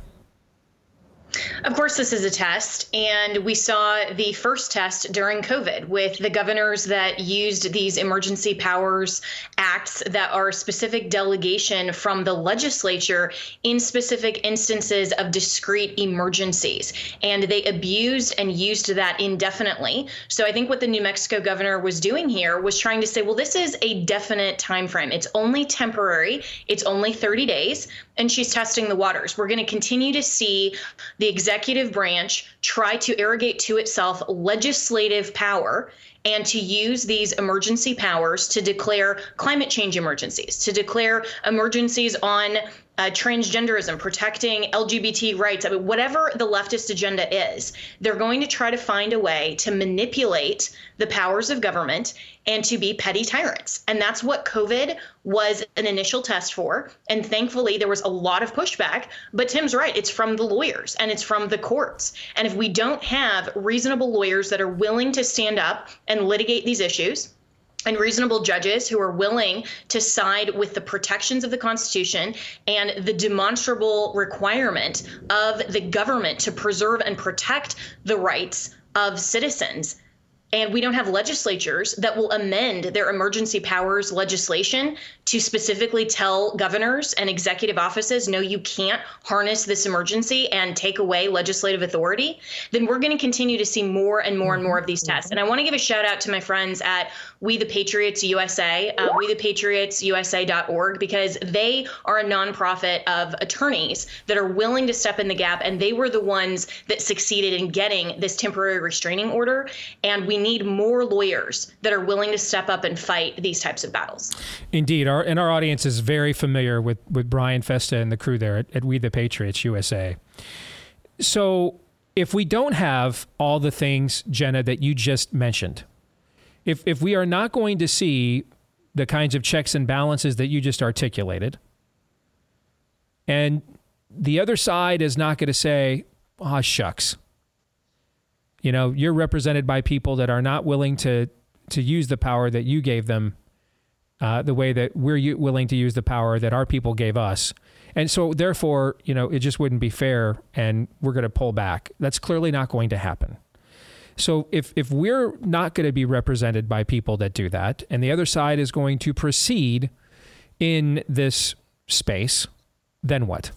Of course, this is a test, and we saw the first test during COVID with the governors that used these emergency powers acts that are specific delegation from the legislature in specific instances of discrete emergencies. And they abused and used that indefinitely. So I think what the New Mexico governor was doing here was trying to say, well, this is a definite time frame. It's only temporary, it's only 30 days and she's testing the waters. We're going to continue to see the executive branch try to arrogate to itself legislative power and to use these emergency powers to declare climate change emergencies, to declare emergencies on uh, transgenderism, protecting LGBT rights, I mean, whatever the leftist agenda is, they're going to try to find a way to manipulate the powers of government and to be petty tyrants. And that's what COVID was an initial test for. And thankfully, there was a lot of pushback. But Tim's right, it's from the lawyers and it's from the courts. And if we don't have reasonable lawyers that are willing to stand up and litigate these issues, and reasonable judges who are willing to side with the protections of the Constitution and the demonstrable requirement of the government to preserve and protect the rights of citizens. And we don't have legislatures that will amend their emergency powers legislation to specifically tell governors and executive offices, no, you can't harness this emergency and take away legislative authority, then we're going to continue to see more and more and more of these tests. Mm-hmm. And I want to give a shout out to my friends at We the Patriots USA, uh, We the Patriots USA.org, because they are a nonprofit of attorneys that are willing to step in the gap, and they were the ones that succeeded in getting this temporary restraining order. And we need more lawyers that are willing to step up and fight these types of battles. Indeed, our and our audience is very familiar with with Brian Festa and the crew there at, at We the Patriots USA. So, if we don't have all the things, Jenna, that you just mentioned, if if we are not going to see the kinds of checks and balances that you just articulated, and the other side is not going to say, "Ah, shucks," you know, you're represented by people that are not willing to to use the power that you gave them uh, the way that we're willing to use the power that our people gave us. And so, therefore, you know, it just wouldn't be fair and we're going to pull back. That's clearly not going to happen. So, if, if we're not going to be represented by people that do that, and the other side is going to proceed in this space, then what?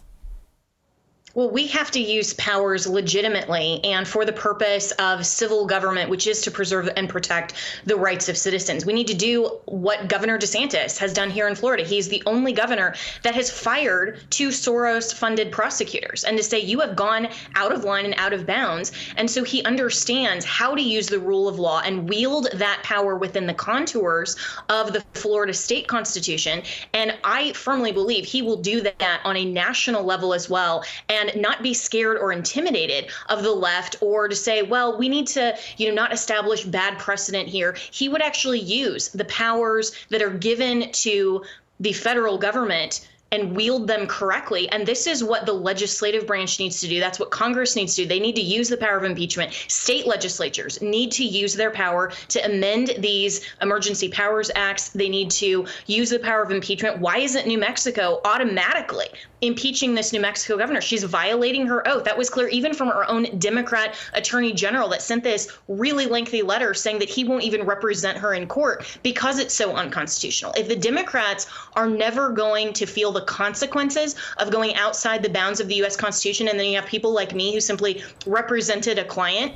Well, we have to use powers legitimately and for the purpose of civil government, which is to preserve and protect the rights of citizens. We need to do what Governor DeSantis has done here in Florida. He's the only governor that has fired two Soros funded prosecutors and to say you have gone out of line and out of bounds. And so he understands how to use the rule of law and wield that power within the contours of the Florida state constitution. And I firmly believe he will do that on a national level as well. And and not be scared or intimidated of the left or to say, well, we need to, you know, not establish bad precedent here. He would actually use the powers that are given to the federal government and wield them correctly. And this is what the legislative branch needs to do. That's what Congress needs to do. They need to use the power of impeachment. State legislatures need to use their power to amend these emergency powers acts. They need to use the power of impeachment. Why isn't New Mexico automatically impeaching this New Mexico governor? She's violating her oath. That was clear even from her own Democrat attorney general that sent this really lengthy letter saying that he won't even represent her in court because it's so unconstitutional. If the Democrats are never going to feel the consequences of going outside the bounds of the US Constitution. And then you have people like me who simply represented a client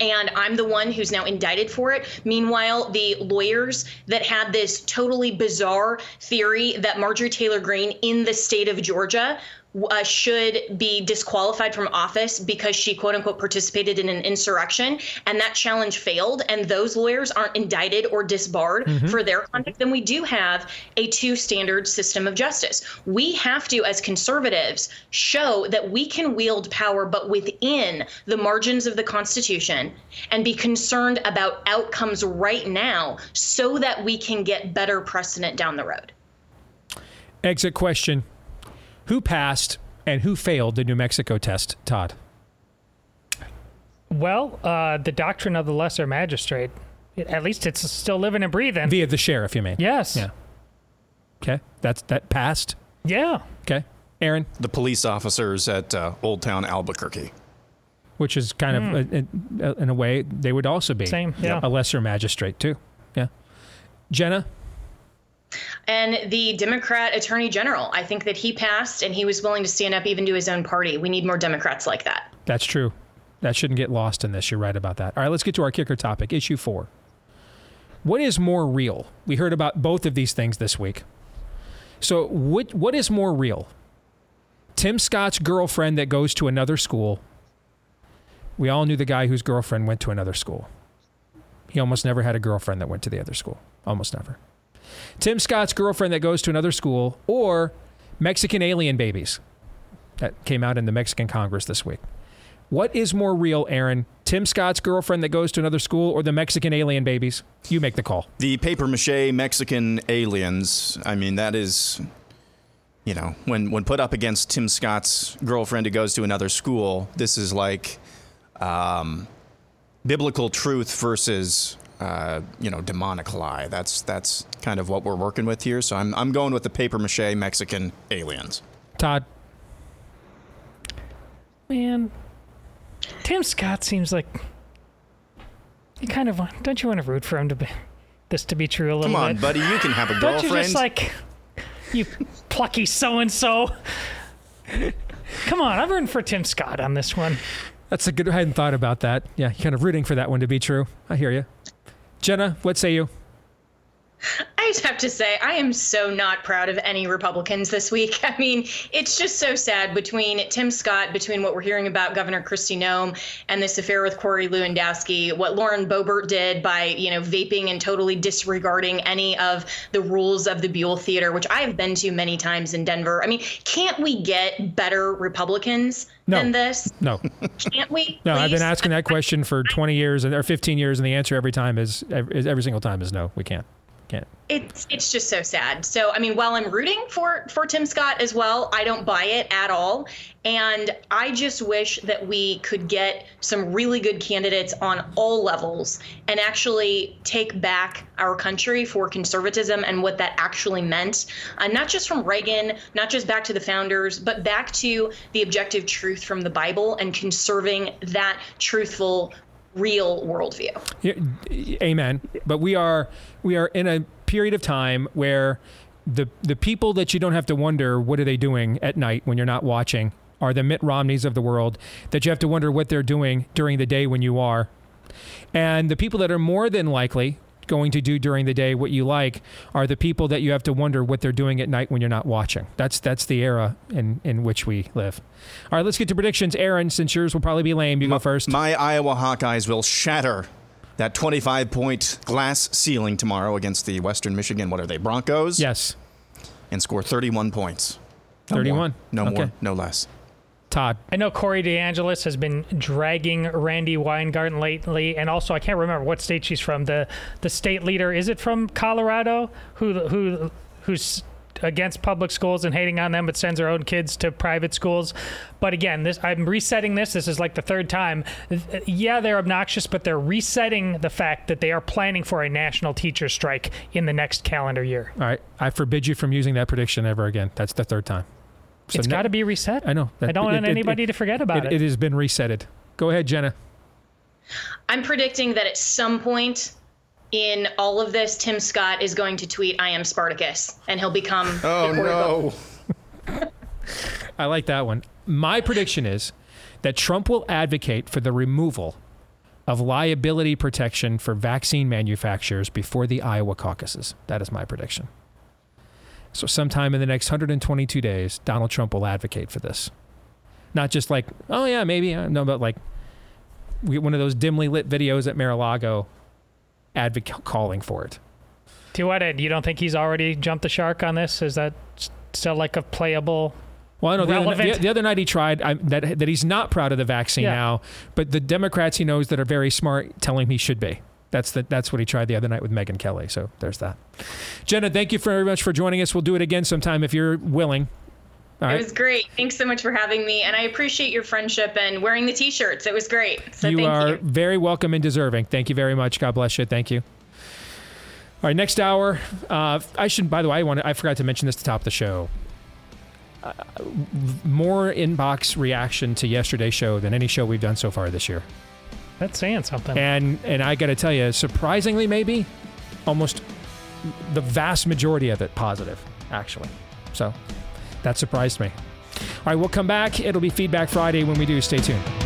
and I'm the one who's now indicted for it. Meanwhile, the lawyers that had this totally bizarre theory that Marjorie Taylor Greene in the state of Georgia uh, should be disqualified from office because she quote unquote participated in an insurrection and that challenge failed and those lawyers aren't indicted or disbarred mm-hmm. for their conduct then we do have a two standard system of justice. We have to as conservatives show that we can wield power but within the margins of the constitution and be concerned about outcomes right now so that we can get better precedent down the road. Exit question who passed and who failed the New Mexico test, Todd? Well, uh, the doctrine of the lesser magistrate. At least it's still living and breathing. Via the sheriff, you mean? Yes. Yeah. Okay. That's that passed. Yeah. Okay. Aaron. The police officers at uh, Old Town Albuquerque. Which is kind mm. of, hmm. in, in, a way, they would also be Same, yeah. a lesser magistrate too. Yeah. Jenna and the Democrat Attorney General. I think that he passed and he was willing to stand up even to his own party. We need more Democrats like that. That's true. That shouldn't get lost in this. You're right about that. All right, let's get to our kicker topic, issue four. What is more real? We heard about both of these things this week. So, what what is more real? Tim Scott's girlfriend that goes to another school. We all knew the guy whose girlfriend went to another school. He almost never had a girlfriend that went to the other school. Almost never. Tim Scott's girlfriend that goes to another school, or Mexican alien babies that came out in the Mexican Congress this week. What is more real, Aaron? Tim Scott's girlfriend that goes to another school or the Mexican alien babies? You make the call. The paper mache Mexican aliens. I mean, that is, you know, when, when put up against Tim Scott's girlfriend who goes to another school, this is like um, biblical truth versus uh, you know, demonic lie. That's that's kind of what we're working with here. So I'm I'm going with the paper mache Mexican aliens. Todd. Man, Tim Scott seems like you kind of want. Don't you want to root for him to be this to be true a little bit? Come on, bit? buddy, you can have a girlfriend. Don't you just like you plucky so and so? Come on, I'm rooting for Tim Scott on this one. That's a good. I hadn't thought about that. Yeah, kind of rooting for that one to be true. I hear you. Jenna, what say you? I just have to say, I am so not proud of any Republicans this week. I mean, it's just so sad between Tim Scott, between what we're hearing about Governor Kristi Noem and this affair with Corey Lewandowski, what Lauren Boebert did by, you know, vaping and totally disregarding any of the rules of the Buell Theater, which I have been to many times in Denver. I mean, can't we get better Republicans No. than this? No. Can't we? No, I've been asking that question for 20 years or 15 years, and the answer every time is every single time is no. We can't. It's it's just so sad. So I mean, while I'm rooting for for Tim Scott as well, I don't buy it at all. And I just wish that we could get some really good candidates on all levels and actually take back our country for conservatism and what that actually meant. Uh, not just from Reagan, not just back to the founders, but back to the objective truth from the Bible and conserving that truthful, real worldview. Amen. But we are we are in a period of time where the the people that you don't have to wonder what are they doing at night when you're not watching are the Mitt Romneys of the world that you have to wonder what they're doing during the day when you are. And the people that are more than likely going to do during the day what you like are the people that you have to wonder what they're doing at night when you're not watching. That's that's the era in in which we live. All right, let's get to predictions. Aaron, since yours will probably be lame, you go first. My Iowa Hawkeyes will shatter that 25 point glass ceiling tomorrow against the Western Michigan, what are they, Broncos? Yes. And score 31 points. No 31? More. No Okay. more, no less. Todd. I know Corey DeAngelis has been dragging Randi Weingarten lately, and also I can't remember what state she's from. The the state leader is it from Colorado? Who who who's against public schools and hating on them, but sends her own kids to private schools. But again, this I'm resetting this. This is like the third time. Yeah, they're obnoxious, but they're resetting the fact that they are planning for a national teacher strike in the next calendar year. All right, I forbid you from using that prediction ever again. That's the third time. So it's ne- got to be reset. I know. I don't want anybody to forget about it. It has been resetted. Go ahead, Jenna. I'm predicting that at some point in all of this, Tim Scott is going to tweet, I am Spartacus, and he'll become. Oh, no. I like that one. My prediction is that Trump will advocate for the removal of liability protection for vaccine manufacturers before the Iowa caucuses. That is my prediction. So, sometime in the next 122 days, Donald Trump will advocate for this. Not just like, oh, yeah, maybe. uh, No, but like we, one of those dimly lit videos at Mar-a-Lago advocate calling for it. To what end? You don't think he's already jumped the shark on this? Is that still like a playable? Well, I know the other, the, the other night he tried I, that that he's not proud of the vaccine Yeah. now, but the Democrats he knows that are very smart tell him he should be. That's the, that's what he tried the other night with Megyn Kelly. So there's that. Jenna, thank you very much for joining us. We'll do it again sometime if you're willing. All It was great. Thanks so much for having me. And I appreciate your friendship and wearing the t shirts. It was great. So you thank are you. very welcome and deserving. Thank you very much. God bless you. Thank you. All right, next hour. Uh, I should, by the way, I want I forgot to mention this at the top of the show. Uh, more inbox reaction to yesterday's show than any show we've done so far this year. That's saying something. And and I got to tell you, surprisingly, maybe almost the vast majority of it positive, actually. So that surprised me. All right, we'll come back. It'll be Feedback Friday when we do. Stay tuned.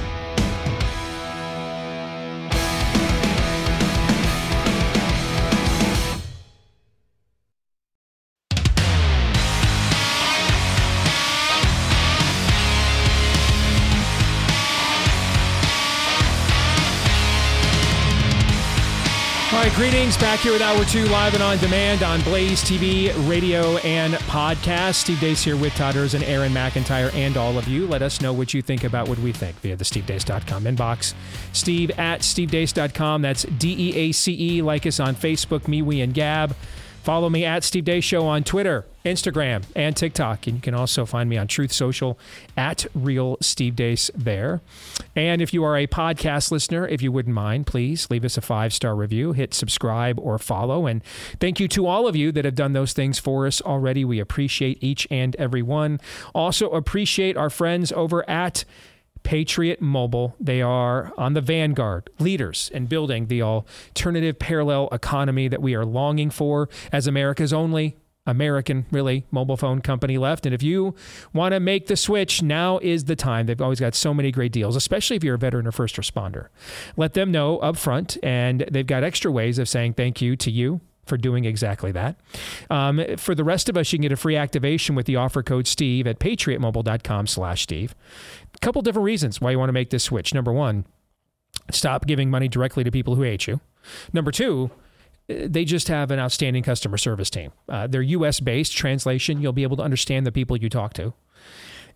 Greetings. Back here with Hour 2, live and on demand on Blaze TV, radio, and podcast. Steve Deace here with Todd Erz and Aaron McIntyre and all of you. Let us know what you think about what we think via the stevedeace.com inbox. Steve at stevedeace.com. That's D E A C E. Like us on Facebook, me, we, and Gab. Follow me at Steve Deace Show on Twitter, Instagram, and TikTok. And you can also find me on Truth Social at Real Steve Deace there. And if you are a podcast listener, if you wouldn't mind, please leave us a five star review, hit subscribe or follow. And thank you to all of you that have done those things for us already. We appreciate each and every one. Also, appreciate our friends over at Patriot Mobile. They are on the vanguard, leaders in building the alternative parallel economy that we are longing for as America's only American, really, mobile phone company left. And if you want to make the switch, now is the time. They've always got so many great deals, especially if you're a veteran or first responder. Let them know up front, and they've got extra ways of saying thank you to you for doing exactly that. Um, for the rest of us, you can get a free activation with the offer code Steve at patriotmobile.com slash Steve. A couple different reasons why you want to make this switch. Number one, stop giving money directly to people who hate you. Number two, they just have an outstanding customer service team. Uh, they're US based translation. You'll be able to understand the people you talk to.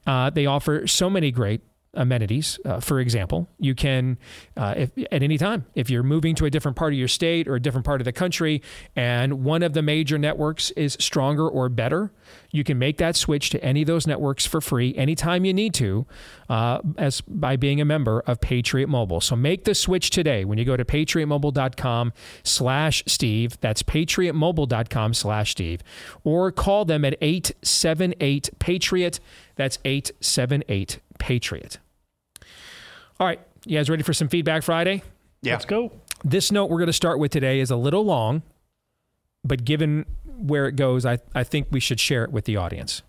Uh, they offer so many great amenities. Uh, for example, you can, uh, if, at any time, if you're moving to a different part of your state or a different part of the country and one of the major networks is stronger or better, you can make that switch to any of those networks for free anytime you need to uh, as by being a member of Patriot Mobile. So make the switch today when you go to patriotmobile.com slash Steve. That's patriotmobile.com slash Steve. Or call them at 878 Patriot. That's 878 Patriot. All right. You guys ready for some Feedback Friday? Yeah. Let's go. This note we're going to start with today is a little long, but given where it goes, I, I think we should share it with the audience.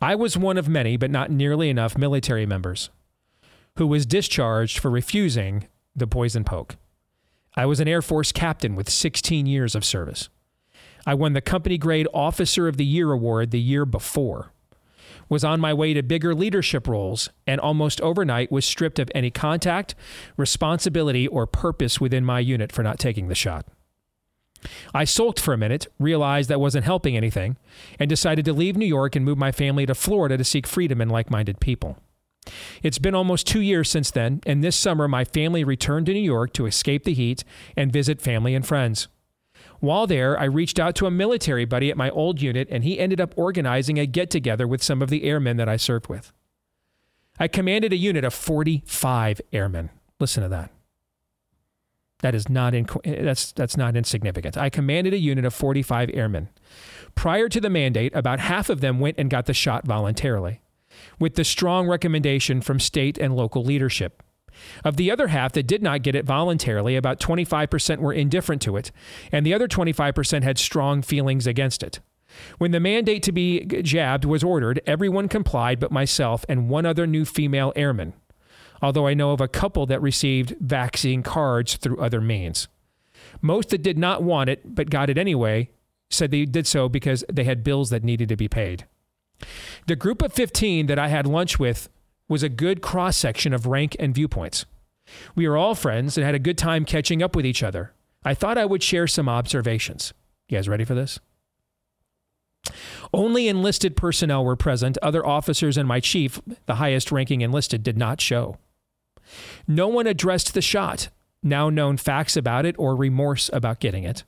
I was one of many, but not nearly enough, military members who was discharged for refusing the poison poke. I was an Air Force captain with 16 years of service. I won the company grade Officer of the Year award the year before. Was on my way to bigger leadership roles and almost overnight was stripped of any contact, responsibility, or purpose within my unit for not taking the shot. I sulked for a minute, realized that wasn't helping anything, and decided to leave New York and move my family to Florida to seek freedom and like minded people. It's been almost two years since then, and this summer my family returned to New York to escape the heat and visit family and friends. While there, I reached out to a military buddy at my old unit, and he ended up organizing a get together with some of the airmen that I served with. I commanded a unit of 45 airmen. Listen to that. That is not in, that's that's not insignificant. I commanded a unit of 45 airmen. Prior to the mandate, about half of them went and got the shot voluntarily, with the strong recommendation from state and local leadership. Of the other half that did not get it voluntarily, about 25% were indifferent to it, and the other 25% had strong feelings against it. When the mandate to be jabbed was ordered, everyone complied but myself and one other new female airman, although I know of a couple that received vaccine cards through other means. Most that did not want it but got it anyway said they did so because they had bills that needed to be paid. The group of 15 that I had lunch with was a good cross section of rank and viewpoints. We were all friends and had a good time catching up with each other. I thought I would share some observations. You guys ready for this? Only enlisted personnel were present. Other officers and my chief, the highest ranking enlisted, did not show. No one addressed the shot, now known facts about it or remorse about getting it.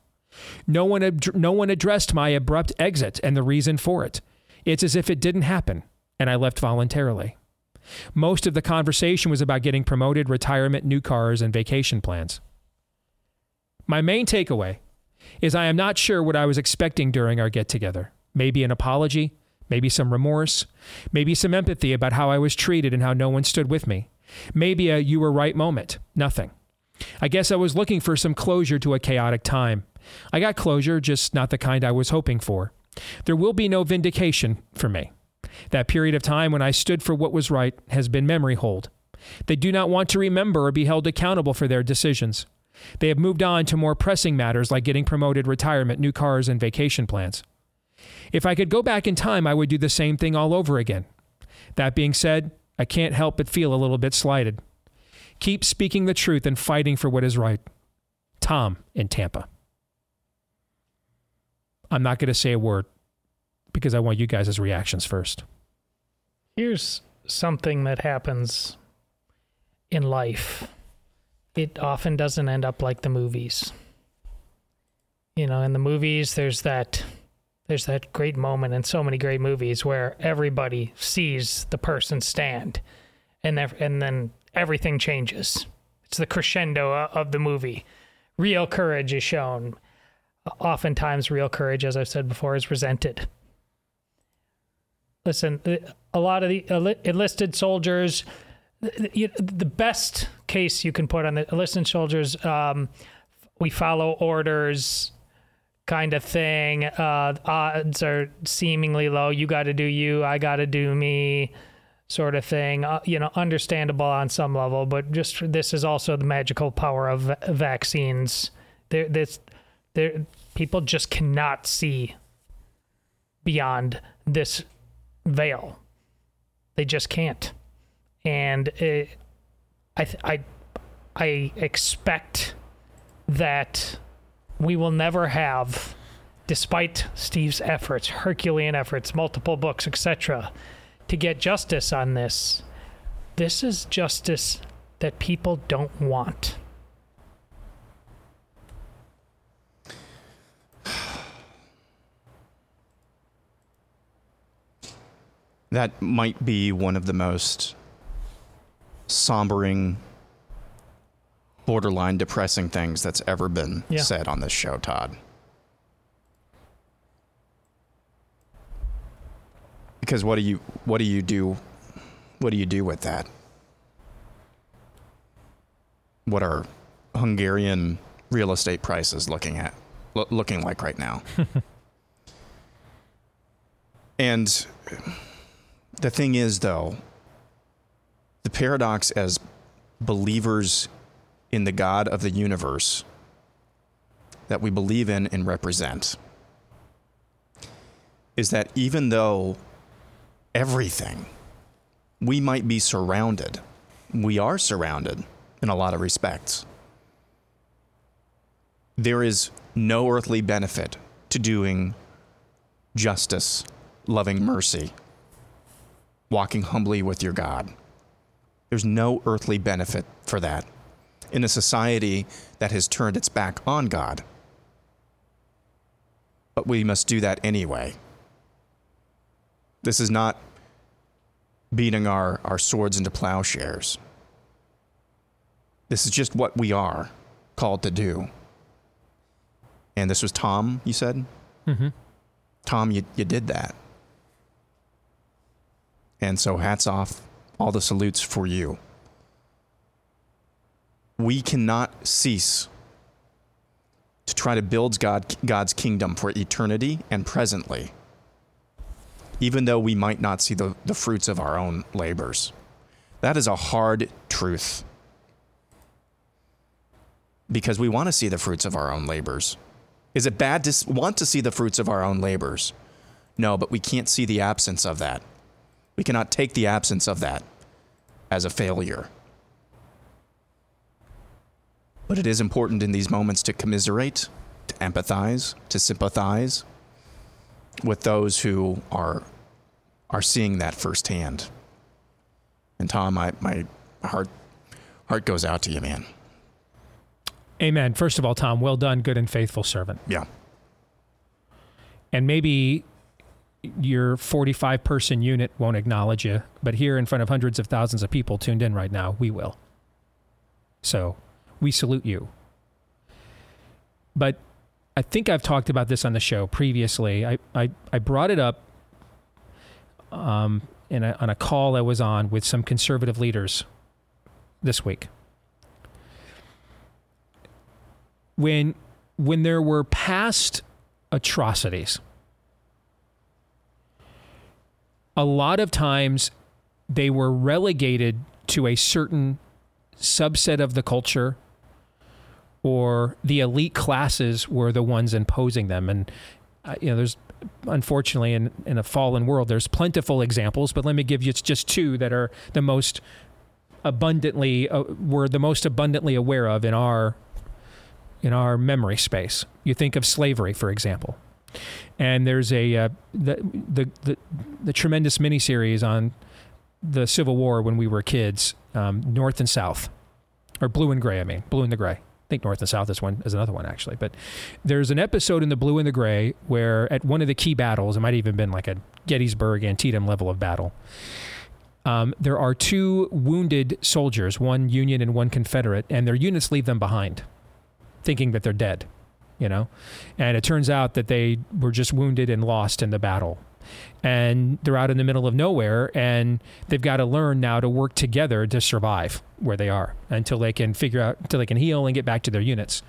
No one, ad- no one addressed my abrupt exit and the reason for it. It's as if it didn't happen, and I left voluntarily. Most of the conversation was about getting promoted, retirement, new cars, and vacation plans. My main takeaway is I am not sure what I was expecting during our get together. Maybe an apology, maybe some remorse, maybe some empathy about how I was treated and how no one stood with me. Maybe a you were right moment. Nothing. I guess I was looking for some closure to a chaotic time. I got closure, just not the kind I was hoping for. There will be no vindication for me. That period of time when I stood for what was right has been memory hold. They do not want to remember or be held accountable for their decisions. They have moved on to more pressing matters like getting promoted, retirement, new cars, and vacation plans. If I could go back in time, I would do the same thing all over again. That being said, I can't help but feel a little bit slighted. Keep speaking the truth and fighting for what is right. Tom in Tampa. I'm not going to say a word because I want you guys' reactions first. Here's something that happens in life. It often doesn't end up like the movies. You know, in the movies there's that there's that great moment in so many great movies where everybody sees the person stand and and then everything changes. It's the crescendo of the movie. Real courage is shown. Oftentimes real courage as I've said before is resented listen, a lot of the enlisted soldiers, the best case you can put on the enlisted soldiers, um, we follow orders kind of thing. Uh, odds are seemingly low. You got to do you, I got to do me sort of thing. Uh, you know, understandable on some level, but just this is also the magical power of vaccines. There, this There, people just cannot see beyond this veil. They just can't, and it, I, th- I, I expect that we will never have, despite Steve's efforts, Herculean efforts, multiple books, etc., to get justice on this. This is justice that people don't want. That might be one of the most sombering, borderline depressing things that's ever been Yeah. said on this show, Todd. Because what do you what do you do what do you do with that? What are Hungarian real estate prices looking at lo- looking like right now? and the thing is though, the paradox as believers in the God of the universe that we believe in and represent is that even though everything we might be surrounded, we are surrounded in a lot of respects. There is no earthly benefit to doing justice, loving mercy, walking humbly with your God. There's no earthly benefit for that in a society that has turned its back on God. But we must do that anyway. This is not beating our, our swords into plowshares. This is just what we are called to do. And this was Tom, you said? Mm-hmm. Tom, you, you did that. And so hats off, all the salutes for you. We cannot cease to try to build God, God's kingdom for eternity and presently, even though we might not see the, the fruits of our own labors. That is a hard truth because we want to see the fruits of our own labors. Is it bad to want to see the fruits of our own labors? No, but we can't see the absence of that. We cannot take the absence of that as a failure. But it is important in these moments to commiserate, to empathize, to sympathize with those who are are seeing that firsthand. And Tom, my, my heart heart goes out to you, man. Amen. First of all, Tom, well done, good and faithful servant. Yeah. And maybe your 45 person unit won't acknowledge you, but here in front of hundreds of thousands of people tuned in right now, we will. So we salute you. But I think I've talked about this on the show previously. I, I, I brought it up um, in a, on a call I was on with some conservative leaders this week. When, when there were past atrocities, a lot of times they were relegated to a certain subset of the culture or the elite classes were the ones imposing them. And uh, you know there's unfortunately in, in a fallen world there's plentiful examples but let me give you just two that are the most abundantly uh, we're the most abundantly aware of in our in our memory space. You think of slavery for example and there's a uh, the, the the the tremendous miniseries on the Civil War when we were kids, um, North and South, or Blue and Gray. I mean, Blue and the Gray. I think North and South is one is another one actually. But there's an episode in the Blue and the Gray where at one of the key battles, it might even been like a Gettysburg Antietam level of battle. Um, there are two wounded soldiers, one Union and one Confederate, and their units leave them behind, thinking that they're dead you know? And it turns out that they were just wounded and lost in the battle. And they're out in the middle of nowhere and they've got to learn now to work together to survive where they are until they can figure out until they can heal and get back to their units.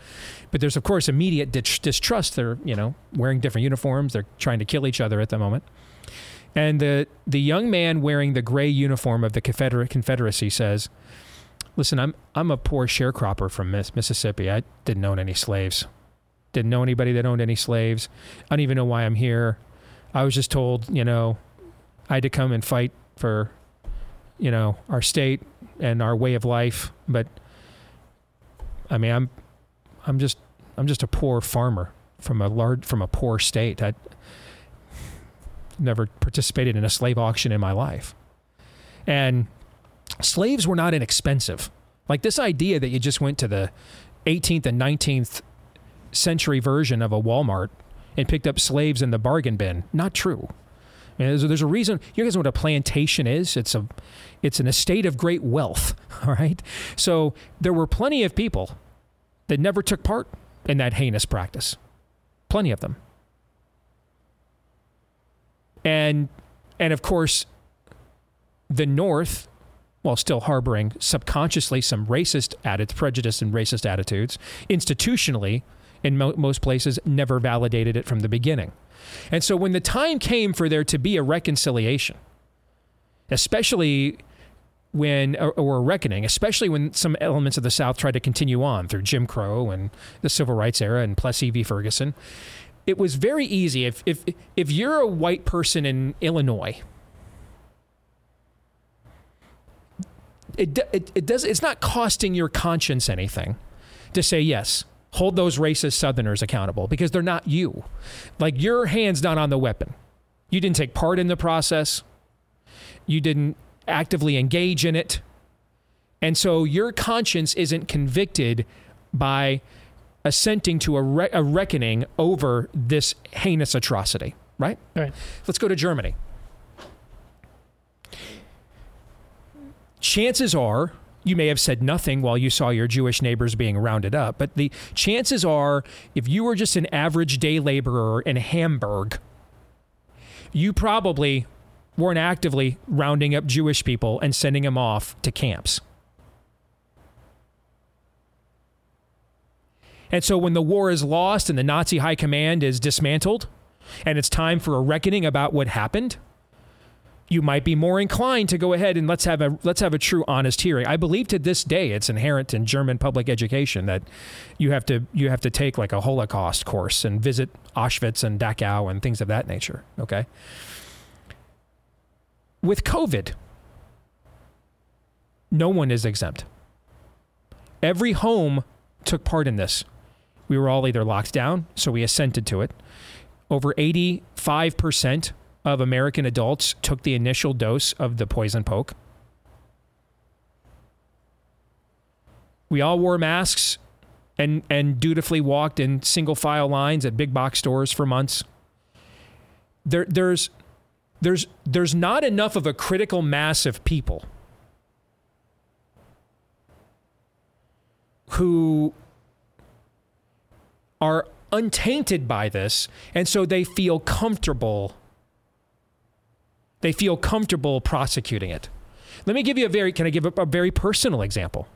But there's of course immediate distrust. They're you know wearing different uniforms. They're trying to kill each other at the moment. And the the young man wearing the gray uniform of the confederate confederacy says listen i'm i'm a poor sharecropper from Miss- mississippi. I didn't own any slaves Didn't know anybody that owned any slaves. I don't even know why I'm here. I was just told, you know, I had to come and fight for, you know, our state and our way of life. But I mean, I'm, I'm just, I'm just a poor farmer from a large, from a poor state. I never participated in a slave auction in my life, and slaves were not inexpensive. Like this idea that you just went to the 18th and 19th century version of a Walmart and picked up slaves in the bargain bin. Not true. I mean, there's, there's, a reason. You guys know what a plantation is? It's a, it's an estate of great wealth. All right. So there were plenty of people that never took part in that heinous practice. Plenty of them. And, and of course, the North, while still harboring subconsciously some racist attitudes, prejudice and racist attitudes, institutionally in mo- most places never validated it from the beginning. And so when the time came for there to be a reconciliation, especially when, or, or, a reckoning, especially when some elements of the South tried to continue on through Jim Crow and the Civil Rights era and Plessy v. Ferguson, it was very easy. If, if, if you're a white person in Illinois, it, it, it does, it's not costing your conscience anything to say, yes, hold those racist Southerners accountable because they're not you. Like your hand's not on the weapon. You didn't take part in the process. You didn't actively engage in it. And so your conscience isn't convicted by assenting to a, re- a reckoning over this heinous atrocity, right? Right. Let's go to Germany. Chances are you may have said nothing while you saw your Jewish neighbors being rounded up, but the chances are if you were just an average day laborer in Hamburg, you probably weren't actively rounding up Jewish people and sending them off to camps. And so when the war is lost and the Nazi high command is dismantled and it's time for a reckoning about what happened, you might be more inclined to go ahead and let's have a let's have a true honest hearing. I believe to this day it's inherent in German public education that you have to you have to take like a Holocaust course and visit Auschwitz and Dachau and things of that nature, okay? With COVID, no one is exempt. Every home took part in this. We were all either locked down, so we assented to it. Over 85% of American adults took the initial dose of the poison poke. We all wore masks and, and dutifully walked in single file lines at big box stores for months. There, there's, there's, there's not enough of a critical mass of people who are untainted by this, and so they feel comfortable they feel comfortable prosecuting it. Let me give you a very, can I give a, a very personal example?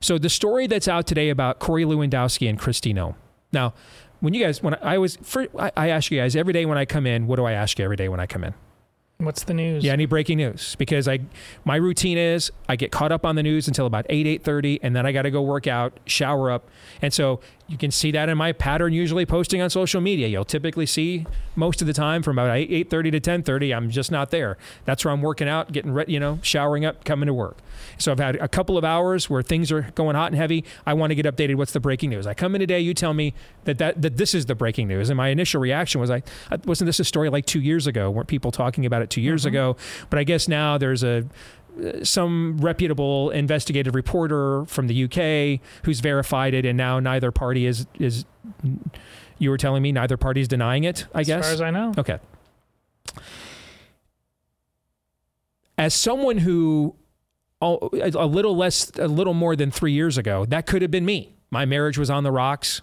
So the story that's out today about Corey Lewandowski and Kristi Noem. Now, when you guys, when I, I was, for, I, I ask you guys every day when I come in, what do I ask you every day when I come in? What's the news? Yeah, any breaking news? Because I, my routine is I get caught up on the news until about eight eight thirty, and then I got to go work out, shower up, and so you can see that in my pattern. Usually posting on social media, you'll typically see most of the time from about eight eight thirty to ten thirty. I'm just not there. That's where I'm working out, getting ready, you know, showering up, coming to work. So I've had a couple of hours where things are going hot and heavy. I want to get updated. What's the breaking news? I come in today, you tell me that that, that this is the breaking news, and my initial reaction was, I wasn't this a story like two years ago? Weren't people talking about it two years mm-hmm. ago? But I guess now there's a some reputable investigative reporter from the UK who's verified it, and now neither party is is. You were telling me neither party is denying it. I as guess. As far as I know. Okay. As someone who, oh, a little less, a little more than three years ago, that could have been me. My marriage was on the rocks.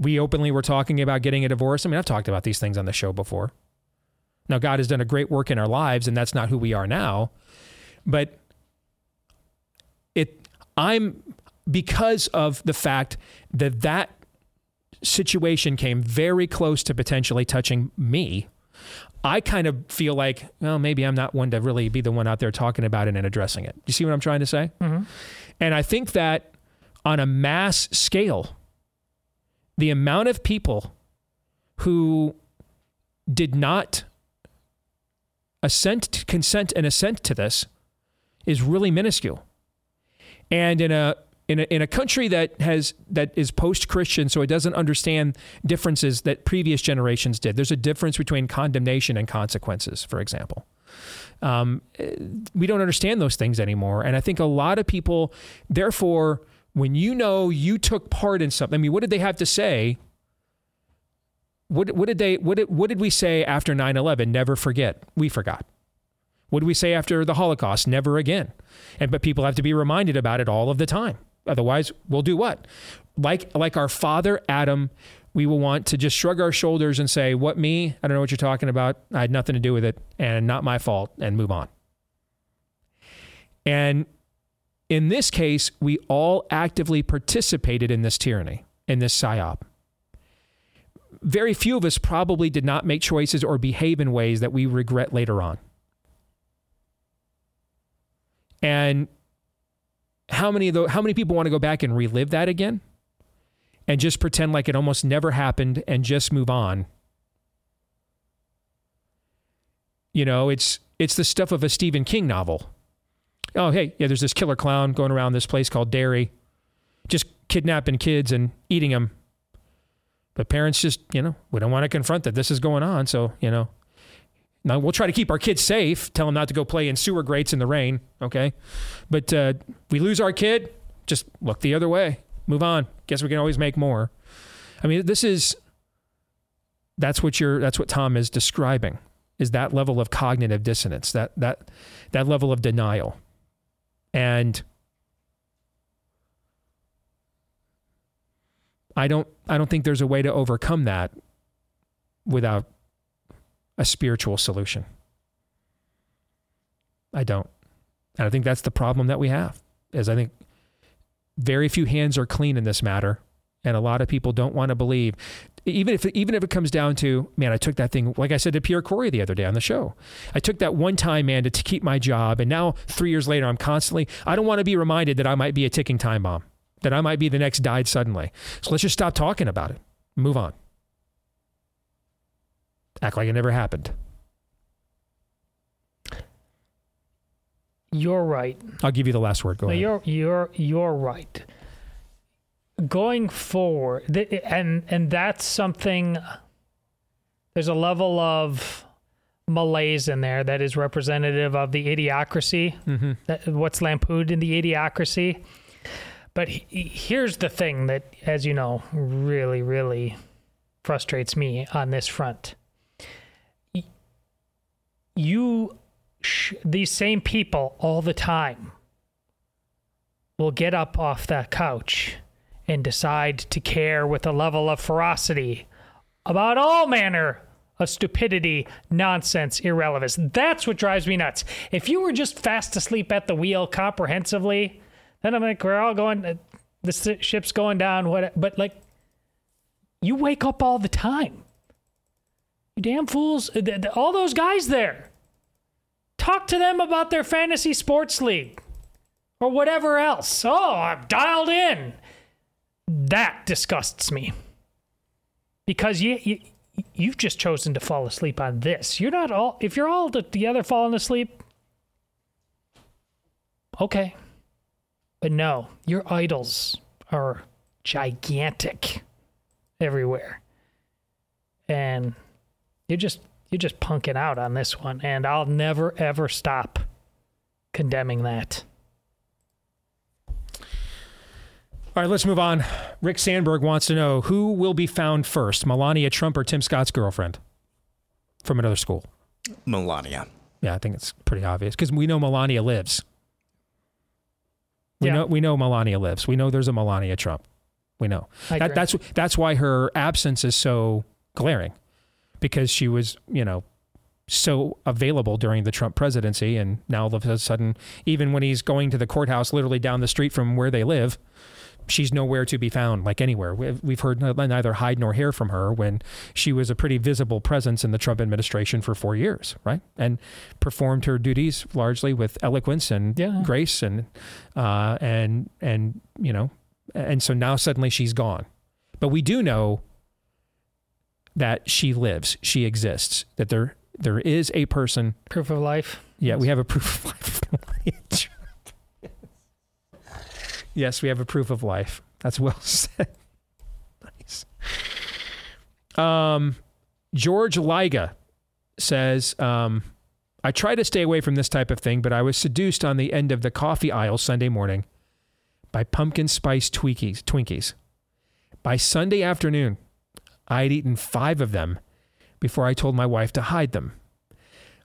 We openly were talking about getting a divorce. I mean, I've talked about these things on the show before. Now, God has done a great work in our lives, and that's not who we are now. But it, I'm because of the fact that that situation came very close to potentially touching me. I kind of feel like, well, maybe I'm not one to really be the one out there talking about it and addressing it. Do you see what I'm trying to say? Mm-hmm. And I think that on a mass scale, the amount of people who did not assent, consent, and assent to this is really minuscule. And in a in a, in a country that has that is post-Christian, so it doesn't understand differences that previous generations did. There's a difference between condemnation and consequences, for example. Um, we don't understand those things anymore, and I think a lot of people, therefore, when you know you took part in something, I mean, what did they have to say? What, what did they what did, what did we say after 9/11? Never forget. We forgot. What did we say after the Holocaust? Never again. And but people have to be reminded about it all of the time. Otherwise, we'll do what? Like like our father Adam, we will want to just shrug our shoulders and say, "What me? I don't know what you're talking about. I had nothing to do with it and not my fault," and move on. And in this case, we all actively participated in this tyranny, in this psyop. Very few of us probably did not make choices or behave in ways that we regret later on. And how many of the, how many people want to go back and relive that again? And just pretend like it almost never happened and just move on. You know, it's it's the stuff of a Stephen King novel. Oh, hey, yeah, there's this killer clown going around this place called Derry, just kidnapping kids and eating them. But parents just, you know, we don't want to confront that this is going on. So, you know, now we'll try to keep our kids safe, tell them not to go play in sewer grates in the rain, okay? But uh, we lose our kid, just look the other way, move on. Guess we can always make more. I mean, this is that's what you're that's what Tom is describing is that level of cognitive dissonance, that that that level of denial. And I don't I don't think there's a way to overcome that without a spiritual solution. I don't. And I think that's the problem that we have. Is I think very few hands are clean in this matter, and a lot of people don't want to believe. Even if even if it comes down to, man, I took that thing, like I said to Pierre Kory the other day on the show. I took that one time, man, to, to keep my job, and now three years later, I'm constantly. I don't want to be reminded that I might be a ticking time bomb, that I might be the next died suddenly. So let's just stop talking about it. Move on. Act like it never happened. You're right. I'll give you the last word. Go No, ahead. you're you're you're right. Going forward, th- and and that's something. There's a level of malaise in there that is representative of the idiocracy. Mhm. That, what's lampooned in the idiocracy. But he, here's the thing that, as you know, really, really frustrates me on this front. You, sh- these same people all the time will get up off that couch and decide to care with a level of ferocity about all manner of stupidity, nonsense, irrelevance. That's what drives me nuts. If you were just fast asleep at the wheel comprehensively, then I'm like, we're all going, uh, the ship's going down, what, but like, you wake up all the time. You damn fools. Uh, All those guys there. Talk to them about their fantasy sports league or whatever else. Oh, I'm dialed in. That disgusts me. Because you, you you've just chosen to fall asleep on this. You're not all if you're all together falling asleep. Okay. But no, your idols are gigantic everywhere. And you're just you're just punking out on this one and I'll never ever stop condemning that. All right, let's move on. Rick Sandberg wants to know who will be found first, Melania Trump or Tim Scott's girlfriend from another school. Melania. Yeah, I think it's pretty obvious because we know Melania lives. We Yeah. know we know Melania lives. We know there's a Melania Trump. We know that, that's that's why her absence is so glaring, because she was you know so available during the Trump presidency, and now all of a sudden, even when he's going to the courthouse, literally down the street from where they live, she's nowhere to be found, like anywhere. We've, we've heard neither hide nor hair from her when she was a pretty visible presence in the Trump administration for four years, right? And performed her duties largely with eloquence and Yeah. grace, and uh, and and you know, and so now suddenly she's gone. But we do know that she lives, she exists, that there there is a person. Proof of life. Yeah, we have a proof of life. Yes, we have a proof of life. That's well said. nice. Um, George Liga says, um, I try to stay away from this type of thing, but I was seduced on the end of the coffee aisle Sunday morning by pumpkin spice Twinkies. Twinkies. By Sunday afternoon, I had eaten five of them before I told my wife to hide them.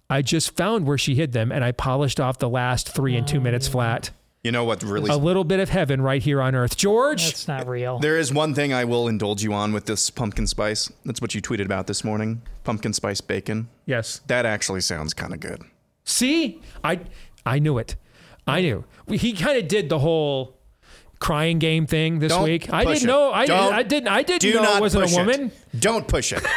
I just found where she hid them and I polished off the last three in two minutes flat. You know what really A little bit of heaven right here on earth. George? That's not real. There is one thing I will indulge you on with this pumpkin spice. That's what you tweeted about this morning. Pumpkin spice bacon. Yes. That actually sounds kind of good. See? I I knew it. I knew. He kind of did the whole crying game thing this Don't week. I didn't it. know. I, Don't- I didn't. I didn't do know not it wasn't push a it. woman. Don't push it.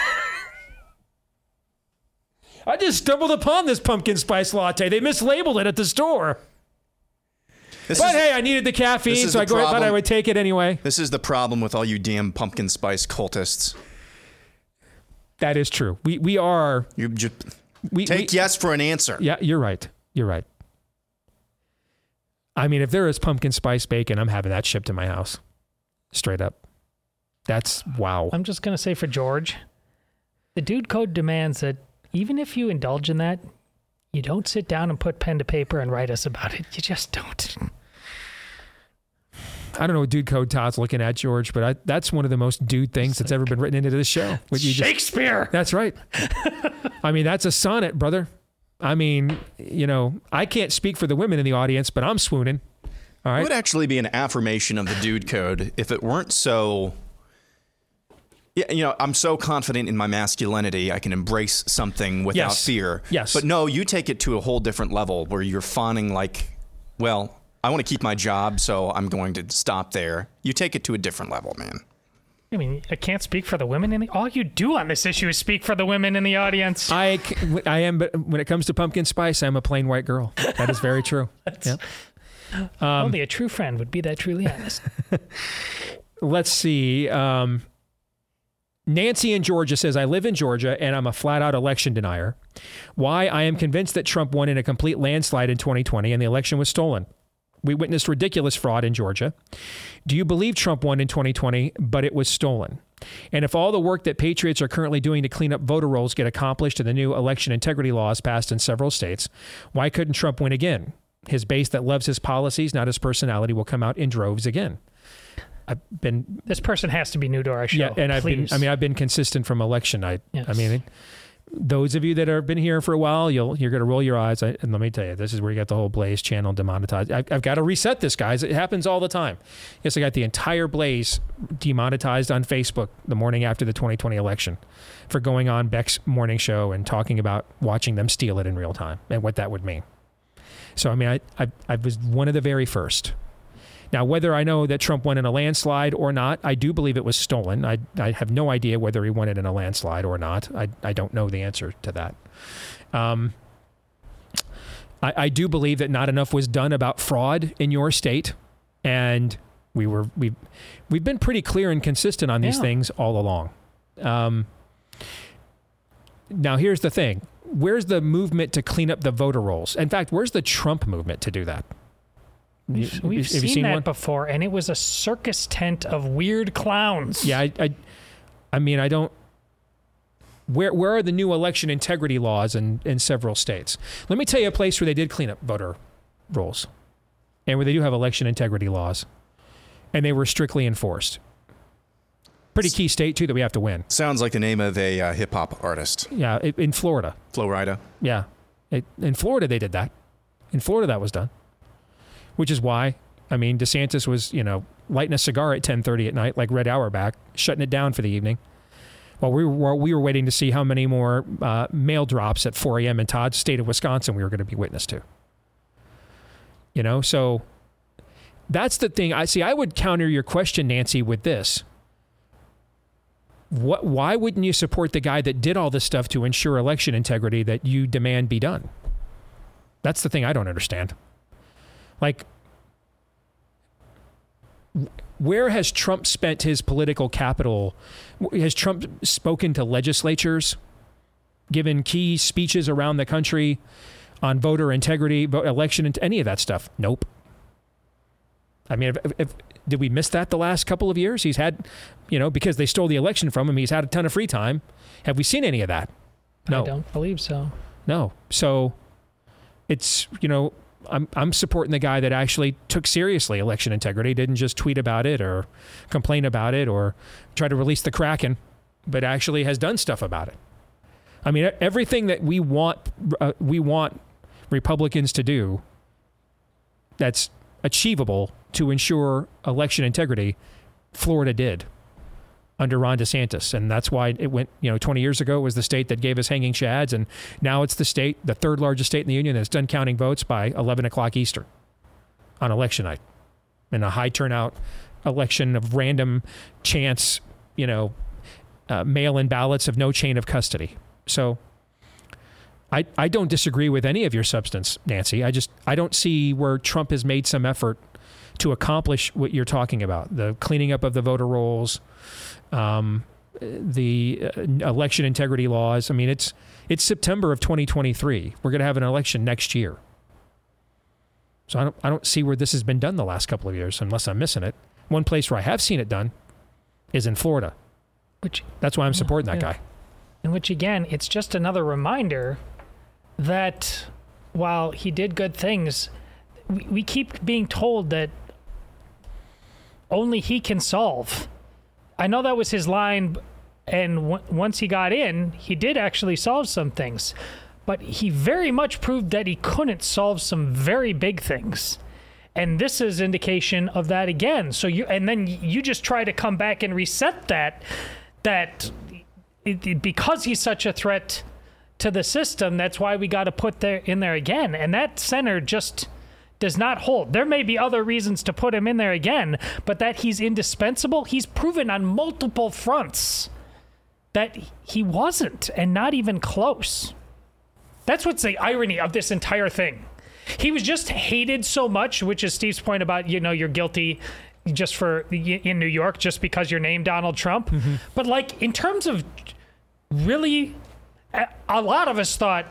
I just stumbled upon this pumpkin spice latte. They mislabeled it at the store. This but is- hey, I needed the caffeine, is so the I go, thought I would take it anyway. This is the problem with all you damn pumpkin spice cultists. That is true. We we are. You just we, take we- yes for an answer. Yeah, you're right. You're right. I mean, if there is pumpkin spice bacon, I'm having that shipped to my house. Straight up. That's wow. I'm just going to say for George, the dude code demands that even if you indulge in that, you don't sit down and put pen to paper and write us about it. You just don't. I don't know what dude code Todd's looking at, George, but I, that's one of the most dude things that's ever been written into this show. What you just- Shakespeare. that's right. I mean, that's a sonnet, brother. I mean, you know, I can't speak for the women in the audience, but I'm swooning. All It would actually be an affirmation of the dude code if it weren't so. Yeah, you know, I'm so confident in my masculinity, I can embrace something without Yes. fear. Yes. But no, you take it to a whole different level where you're fawning like, well, I want to keep my job, so I'm going to stop there. You take it to a different level, man. I mean, I can't speak for the women in the. All you do on this issue is speak for the women in the audience. I, I am, but when it comes to pumpkin spice, I'm a plain white girl. That is very true. Yep. Um, Only a true friend would be that truly honest. let's see. Um, Nancy in Georgia says, I live in Georgia and I'm a flat out election denier. Why? I am convinced that Trump won in a complete landslide in 2020 and the election was stolen. We witnessed ridiculous fraud in Georgia. Do you believe Trump won in 2020, but it was stolen? And if all the work that patriots are currently doing to clean up voter rolls get accomplished and the new election integrity laws passed in several states, why couldn't Trump win again? His base that loves his policies, not his personality, will come out in droves again. I've been this person has to be new to our show. yeah, and I've been. I mean, I've been consistent from election night. I Yes. mean, those of you that have been here for a while, you'll you're to roll your eyes. I, and let me tell you, this is where you got the whole Blaze channel demonetized. I, I've got to reset this, guys. It happens all the time. Yes, I got the entire Blaze demonetized on Facebook the morning after the 2020 election for going on Beck's morning show and talking about watching them steal it in real time and what that would mean. So I mean, I I, I was one of the very first. Now, whether I know that Trump won in a landslide or not, I do believe it was stolen. I, I have no idea whether he won it in a landslide or not. I, I don't know the answer to that. Um, I, I do believe that not enough was done about fraud in your state, and we were we've we've been pretty clear and consistent on these Yeah. things all along. Um, now, here's the thing: where's the movement to clean up the voter rolls? In fact, where's the Trump movement to do that? We've, You- we've have you seen, that one? before, and it was a circus tent of weird clowns. Yeah, I, I, I mean, I don't. Where where are the new election integrity laws in in several states? Let me tell you a place where they did clean up voter rolls, and where they do have election integrity laws, and they were strictly enforced. Pretty key state too that we have to win. Sounds like the name of a uh, hip hop artist. Yeah, i- in Florida. Florida. Yeah, it, in Florida they did that. In Florida that was done, which is why I mean DeSantis was you know lighting a cigar at 10:30 at night like Red Auerbach, shutting it down for the evening. While we were while we were waiting to see how many more uh, mail drops at 4 a.m. in Todd's state of Wisconsin we were going to be witness to. You know, so that's the thing. I see. I would counter your question, Nancy, with this. What? Why wouldn't you support the guy that did all this stuff to ensure election integrity that you demand be done? That's the thing I don't understand. Like, where has Trump spent his political capital? Has Trump spoken to legislatures, given key speeches around the country on voter integrity, election, and any of that stuff? Nope. I mean, if, if, did we miss that the last couple of years? He's had, you know, because they stole the election from him, he's had a ton of free time. Have we seen any of that? No. I don't believe so. No. So it's, you know, I'm I'm supporting the guy that actually took seriously election integrity, didn't just tweet about it or complain about it or try to release the Kraken, but actually has done stuff about it. I mean, everything that we want uh, we want Republicans to do that's achievable to ensure election integrity, Florida did under Ron DeSantis. And that's why it went, you know, 20 years ago was the state that gave us hanging chads. And now it's the state, the third largest state in the union that's done counting votes by 11 o'clock Eastern on election night in a high turnout election of random chance, you know, uh, mail in ballots of no chain of custody. So I, I don't disagree with any of your substance, Nancy. I just I don't see where Trump has made some effort to accomplish what you're talking about the cleaning up of the voter rolls, um, the uh, election integrity laws. I mean, it's it's September of 2023. We're going to have an election next year. So I don't I don't see where this has been done the last couple of years, unless I'm missing it. One place where I have seen it done is in Florida. Which that's why I'm supporting that yeah. guy. And which again, it's just another reminder that while he did good things, we, we keep being told that only he can solve I know that was his line, and w- once he got in, he did actually solve some things. But he very much proved that he couldn't solve some very big things. And this is indication of that again. So you and then you just try to come back and reset that that it, it, because he's such a threat to the system, that's why we got to put there in there again. And that center just does not hold. There may be other reasons to put him in there again, but that he's indispensable, he's proven on multiple fronts that he wasn't, and not even close. That's what's the irony of this entire thing. He was just hated so much, which is Steve's point about, you know, you're guilty just for in New York just because you're named Donald Trump. Mm-hmm. But like in terms of really a lot of us thought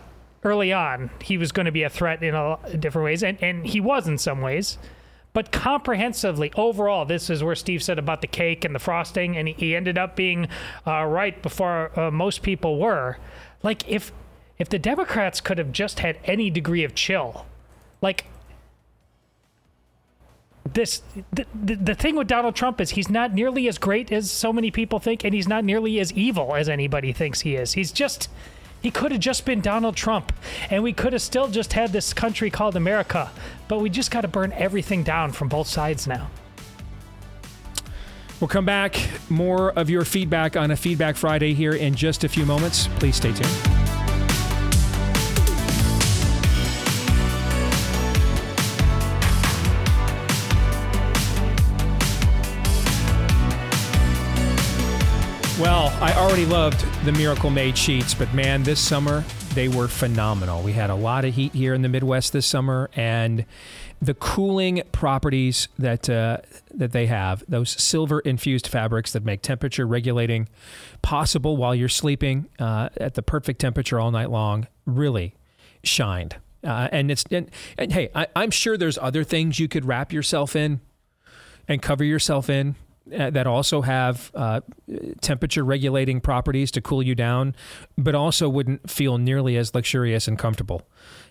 early on he was going to be a threat in a, different ways, and, and he was in some ways. But comprehensively, overall, this is where Steve said about the cake and the frosting, and he, ended up being uh, right before uh, most people were. Like if if the Democrats could have just had any degree of chill, like this the, the, the thing with Donald Trump is he's not nearly as great as so many people think and he's not nearly as evil as anybody thinks he is. He's just he could have just been Donald Trump, and we could have still just had this country called America. But we just got to burn everything down from both sides now. We'll come back. More of your feedback on a Feedback Friday here in just a few moments. Please stay tuned. Well, I already loved the Miracle Made sheets, but man, this summer they were phenomenal. We had a lot of heat here in the Midwest this summer, and the cooling properties that uh, that they have, those silver infused fabrics that make temperature regulating possible while you're sleeping uh, at the perfect temperature all night long, really shined. Uh, and it's and, and hey, I, I'm sure there's other things you could wrap yourself in and cover yourself in that also have uh, temperature regulating properties to cool you down, but also wouldn't feel nearly as luxurious and comfortable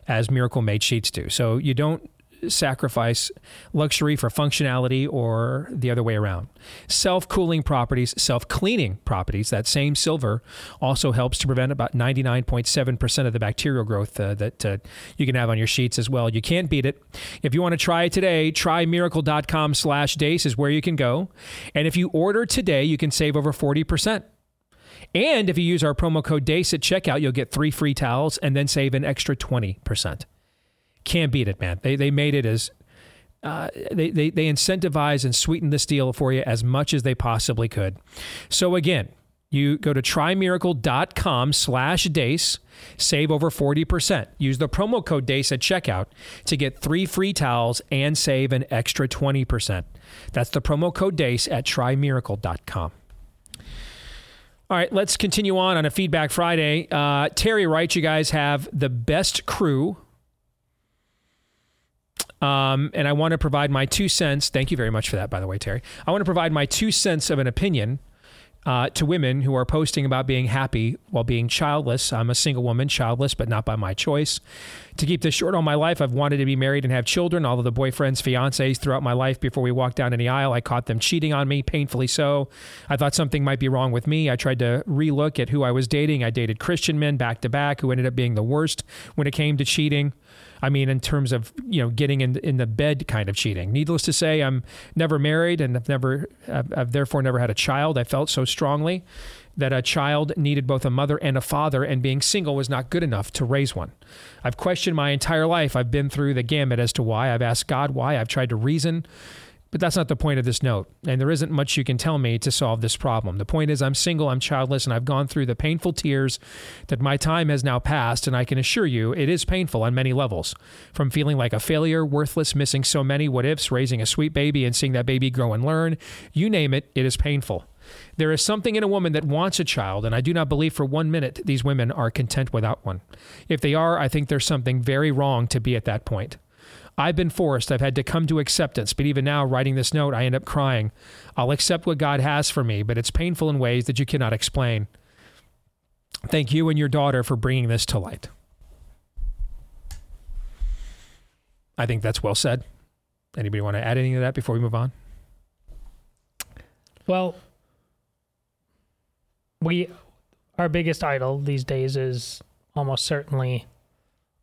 as Miracle Made sheets do. So you don't sacrifice luxury for functionality or the other way around. Self cooling properties, self cleaning properties, that same silver also helps to prevent about 99.7% of the bacterial growth uh, that uh, you can have on your sheets as well. You can't beat it. If you want to try it today, trymiracle.com slash deace is where you can go. And if you order today, you can save over 40%. And if you use our promo code DEACE at checkout, you'll get three free towels and then save an extra 20%. Can't beat it, man. They, they made it as uh, they, they, they incentivize and sweeten this deal for you as much as they possibly could. So again, You go to trymiracle.com slash DEACE, save over 40%. Use the promo code DEACE at checkout to get three free towels and save an extra 20%. That's the promo code DEACE at trymiracle.com. All right, let's continue on on a Feedback Friday. Uh, Terry writes, you guys have the best crew. Um, and I want to provide my two cents. Thank you very much for that, by the way, Terry. I want to provide my two cents of an opinion uh, to women who are posting about being happy while being childless. I'm a single woman, childless, but not by my choice. To keep this short all my life, I've wanted to be married and have children. All of the boyfriends, fiancés throughout my life, before we walked down any aisle, I caught them cheating on me, painfully so. I thought something might be wrong with me. I tried to relook at who I was dating. I dated Christian men back to back who ended up being the worst when it came to cheating. I mean, in terms of you know getting in in the bed kind of cheating. Needless to say, I'm never married and I've never, I've, I've therefore never had a child. I felt so strongly that a child needed both a mother and a father, and being single was not good enough to raise one. I've questioned my entire life. I've been through the gamut as to why. I've asked God why. I've tried to reason. But that's not the point of this note. And there isn't much you can tell me to solve this problem. The point is, I'm single, I'm childless, and I've gone through the painful tears that my time has now passed. And I can assure you, it is painful on many levels. From feeling like a failure, worthless, missing so many what ifs, raising a sweet baby and seeing that baby grow and learn you name it, it is painful. There is something in a woman that wants a child, and I do not believe for one minute these women are content without one. If they are, I think there's something very wrong to be at that point. I've been forced. I've had to come to acceptance. But even now, writing this note, I end up crying. I'll accept what God has for me, but it's painful in ways that you cannot explain. Thank you and your daughter for bringing this to light. I think that's well said. Anybody want to add anything to that before we move on? Well, we our biggest idol these days is almost certainly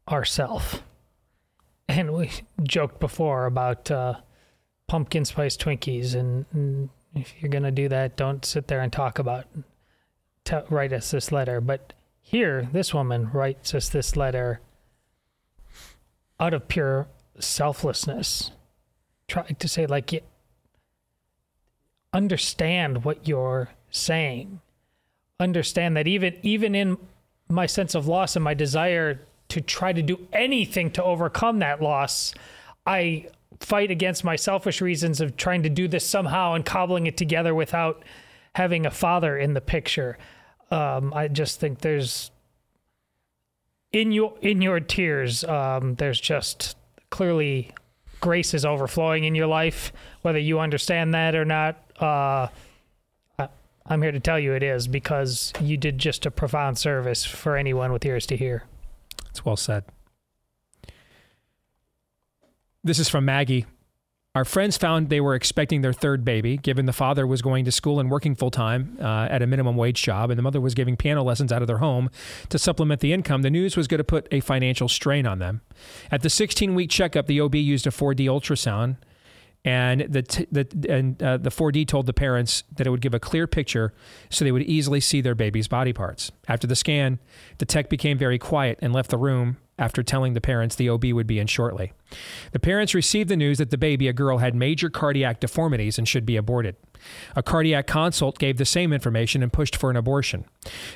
ourself. And we joked before about uh, pumpkin spice Twinkies, and, and if you're gonna do that, don't sit there and talk about. T- write us this letter, but here, this woman writes us this letter out of pure selflessness, trying to say like, understand what you're saying understand that even even in my sense of loss and my desire to try to do anything to overcome that loss, I fight against my selfish reasons of trying to do this somehow and cobbling it together without having a father in the picture. Um, I just think there's in your in your tears, um, there's just clearly grace is overflowing in your life, whether you understand that or not. Uh, I'm here to tell you it is because you did just a profound service for anyone with ears to hear. It's well said. This is from Maggie. Our friends found they were expecting their third baby, given the father was going to school and working full time uh, at a minimum wage job, and the mother was giving piano lessons out of their home to supplement the income. The news was going to put a financial strain on them. At the 16 week checkup, the OB used a 4D ultrasound and the t- the and uh, the 4D told the parents that it would give a clear picture, so they would easily see their baby's body parts. After the scan, the tech became very quiet and left the room after telling the parents the OB would be in shortly. The parents received the news that the baby, a girl, had major cardiac deformities and should be aborted. A cardiac consult gave the same information and pushed for an abortion,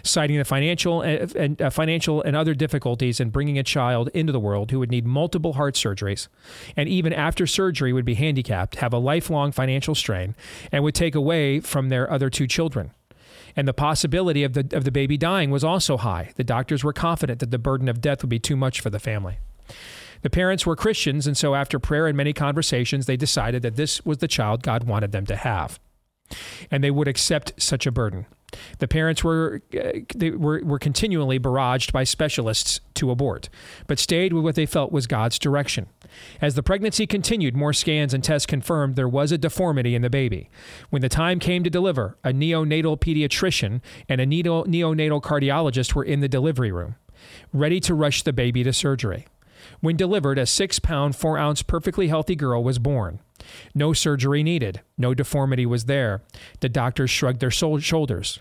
citing the financial and uh, financial and other difficulties in bringing a child into the world who would need multiple heart surgeries, and even after surgery would be handicapped, have a lifelong financial strain, and would take away from their other two children and the possibility of the of the baby dying was also high. The doctors were confident that the burden of death would be too much for the family. The parents were Christians, and so after prayer and many conversations, they decided that this was the child God wanted them to have, and they would accept such a burden. The parents were, uh, they were, were continually barraged by specialists to abort, but stayed with what they felt was God's direction. As the pregnancy continued, more scans and tests confirmed there was a deformity in the baby. When the time came to deliver, a neonatal pediatrician and a neonatal cardiologist were in the delivery room, ready to rush the baby to surgery. When delivered, a six pound, four ounce, perfectly healthy girl was born. No surgery needed. No deformity was there. The doctors shrugged their shoulders.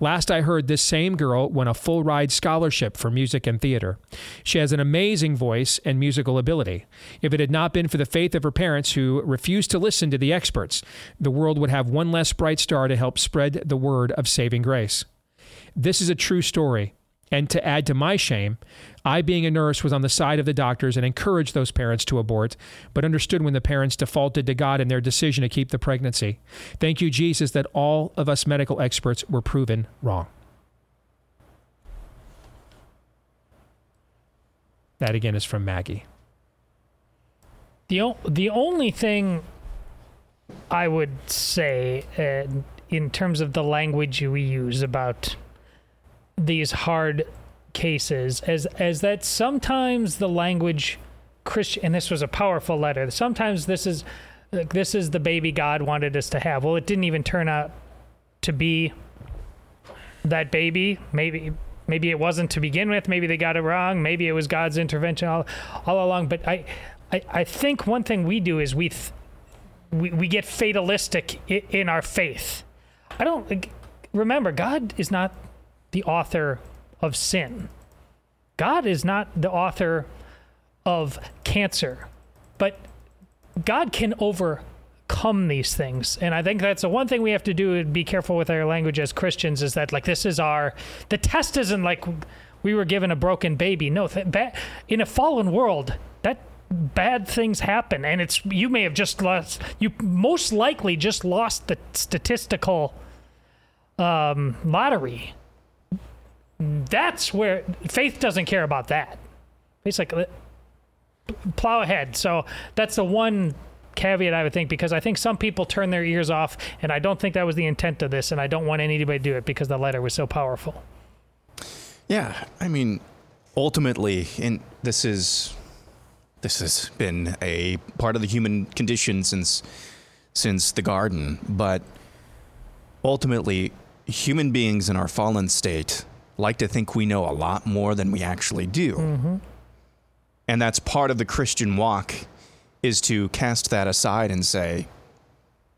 Last I heard, this same girl won a full ride scholarship for music and theater. She has an amazing voice and musical ability. If it had not been for the faith of her parents who refused to listen to the experts, the world would have one less bright star to help spread the word of saving grace. This is a true story. And to add to my shame, I, being a nurse, was on the side of the doctors and encouraged those parents to abort, but understood when the parents defaulted to God in their decision to keep the pregnancy. Thank you, Jesus, that all of us medical experts were proven wrong. That again is from Maggie. The o- the only thing I would say uh, in terms of the language we use about these hard cases as as that sometimes the language Christian and this was a powerful letter. Sometimes this is like this is the baby God wanted us to have. Well, it didn't even turn out to be that baby. Maybe maybe it wasn't to begin with. Maybe they got it wrong. Maybe it was God's intervention all, all along. But I, I I think one thing we do is we th- we, we get fatalistic in, in our faith. I don't remember God is not the author of sin. God is not the author of cancer, but God can overcome these things. And I think that's the one thing we have to do and be careful with our language as Christians is that like this is our the test isn't like we were given a broken baby. No, th- ba- in a fallen world, that bad things happen and it's you may have just lost you most likely just lost the statistical um, lottery that's where faith doesn't care about that. It's like uh, plow ahead. So that's the one caveat I would think because I think some people turn their ears off, and I don't think that was the intent of this, and I don't want anybody to do it because the letter was so powerful. Yeah, I mean, ultimately, and this is this has been a part of the human condition since since the garden, but ultimately, human beings in our fallen state like to think we know a lot more than we actually do. Mm-hmm. And that's part of the Christian walk is to cast that aside and say,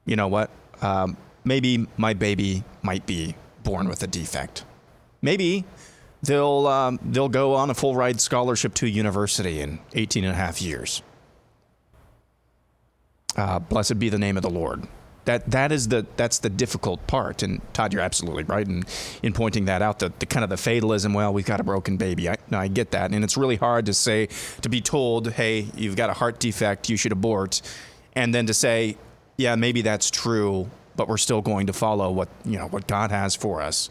you know what? Um, maybe my baby might be born with a defect. Maybe they'll um, they'll go on a full ride scholarship to a university in 18 and a half years. Uh, blessed be the name of the Lord. That that is the that's the difficult part. And Todd, you're absolutely right in in pointing that out. The, the kind of the fatalism. Well, we've got a broken baby. I, no, I get that, and it's really hard to say to be told, hey, you've got a heart defect, you should abort, and then to say, yeah, maybe that's true, but we're still going to follow what you know what God has for us.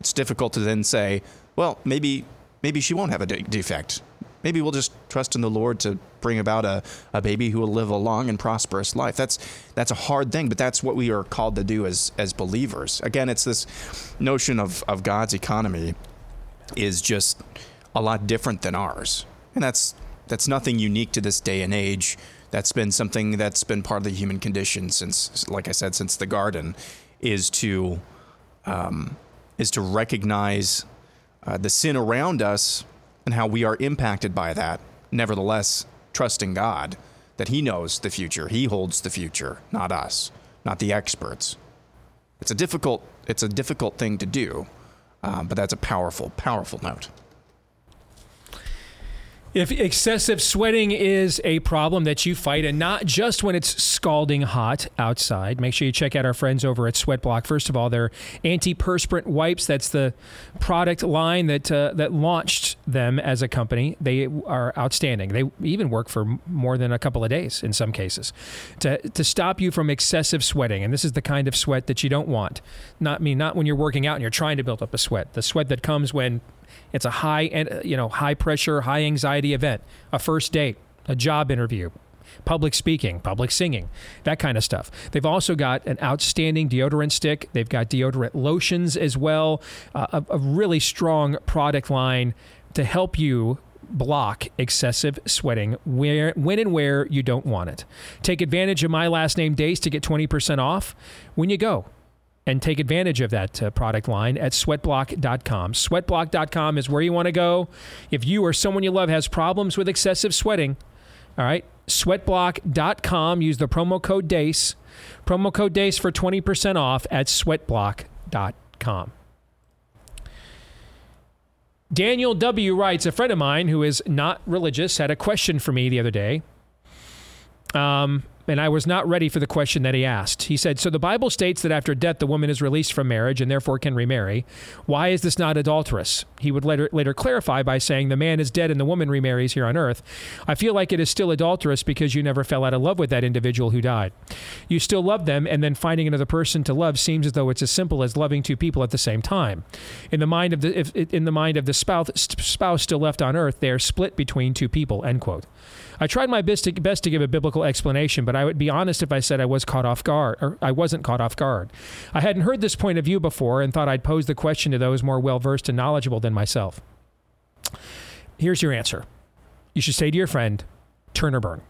It's difficult to then say, well, maybe maybe she won't have a de- defect. Maybe we'll just trust in the Lord to bring about a, a baby who will live a long and prosperous life. That's that's a hard thing, but that's what we are called to do as as believers. Again, it's this notion of, of God's economy is just a lot different than ours. And that's that's nothing unique to this day and age. That's been something that's been part of the human condition since, like I said, since the garden, is to um, is to recognize uh, the sin around us and how we are impacted by that. Nevertheless, trusting God that He knows the future. He holds the future, not us, not the experts. It's a difficult. It's a difficult thing to do, um, but that's a powerful, powerful note. If excessive sweating is a problem that you fight, and not just when it's scalding hot outside, make sure you check out our friends over at Sweatblock. First of all, their antiperspirant wipes. That's the product line that uh, that launched them as a company. They are outstanding. They even work for more than a couple of days in some cases to to stop you from excessive sweating. And this is the kind of sweat that you don't want. Not I mean not when you're working out and you're trying to build up a sweat. The sweat that comes when it's a high, and you know, high pressure, high anxiety event, a first date, a job interview, public speaking, public singing, that kind of stuff. They've also got an outstanding deodorant stick. They've got deodorant lotions as well. Uh, a, a really strong product line to help you block excessive sweating where, when and where you don't want it. Take advantage of my last name Deace to get 20% off when you go and take advantage of that uh, product line at sweatblock.com. Sweatblock.com is where you want to go if you or someone you love has problems with excessive sweating. All right, sweatblock.com. Use the promo code DEACE. Promo code DEACE for 20% off at sweatblock.com. Daniel W. writes A friend of mine who is not religious had a question for me the other day. Um, and I was not ready for the question that he asked. He said, So the Bible states that after death, the woman is released from marriage and therefore can remarry. Why is this not adulterous? He would later, later clarify by saying, The man is dead and the woman remarries here on earth. I feel like it is still adulterous because you never fell out of love with that individual who died. You still love them, and then finding another person to love seems as though it's as simple as loving two people at the same time. In the mind of the, if, in the mind of the spouse, spouse still left on earth, they are split between two people, end quote. I tried my best to, best to give a biblical explanation, but I would be honest if I said I was caught off guard, or I wasn't caught off guard. I hadn't heard this point of view before and thought I'd pose the question to those more well versed and knowledgeable than myself. Here's your answer you should say to your friend, turn or burn.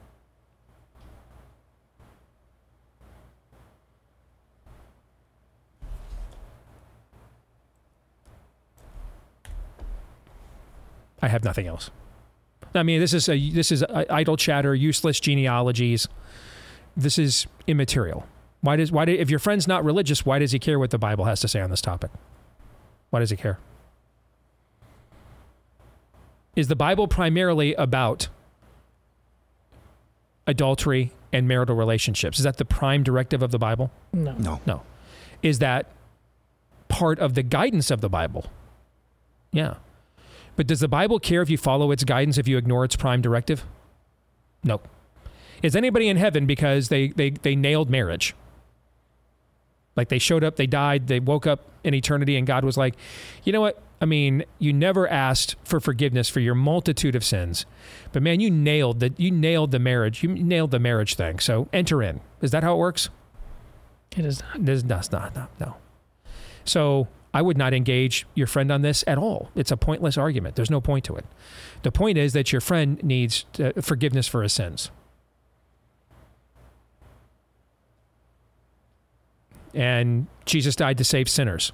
I have nothing else. I mean, this is a this is a, idle chatter, useless genealogies. This is immaterial. Why does why do, if your friend's not religious, why does he care what the Bible has to say on this topic? Why does he care? Is the Bible primarily about adultery and marital relationships? Is that the prime directive of the Bible? No. No. No. Is that part of the guidance of the Bible? Yeah. But does the Bible care if you follow its guidance if you ignore its prime directive? No. Is anybody in heaven because they, they, they nailed marriage? Like they showed up, they died, they woke up in eternity, and God was like, you know what? I mean, you never asked for forgiveness for your multitude of sins, but man, you nailed the you nailed the marriage. You nailed the marriage thing. So enter in. Is that how it works? It is not. It is not. not no. So I would not engage your friend on this at all. It's a pointless argument. There's no point to it. The point is that your friend needs uh, forgiveness for his sins. And Jesus died to save sinners,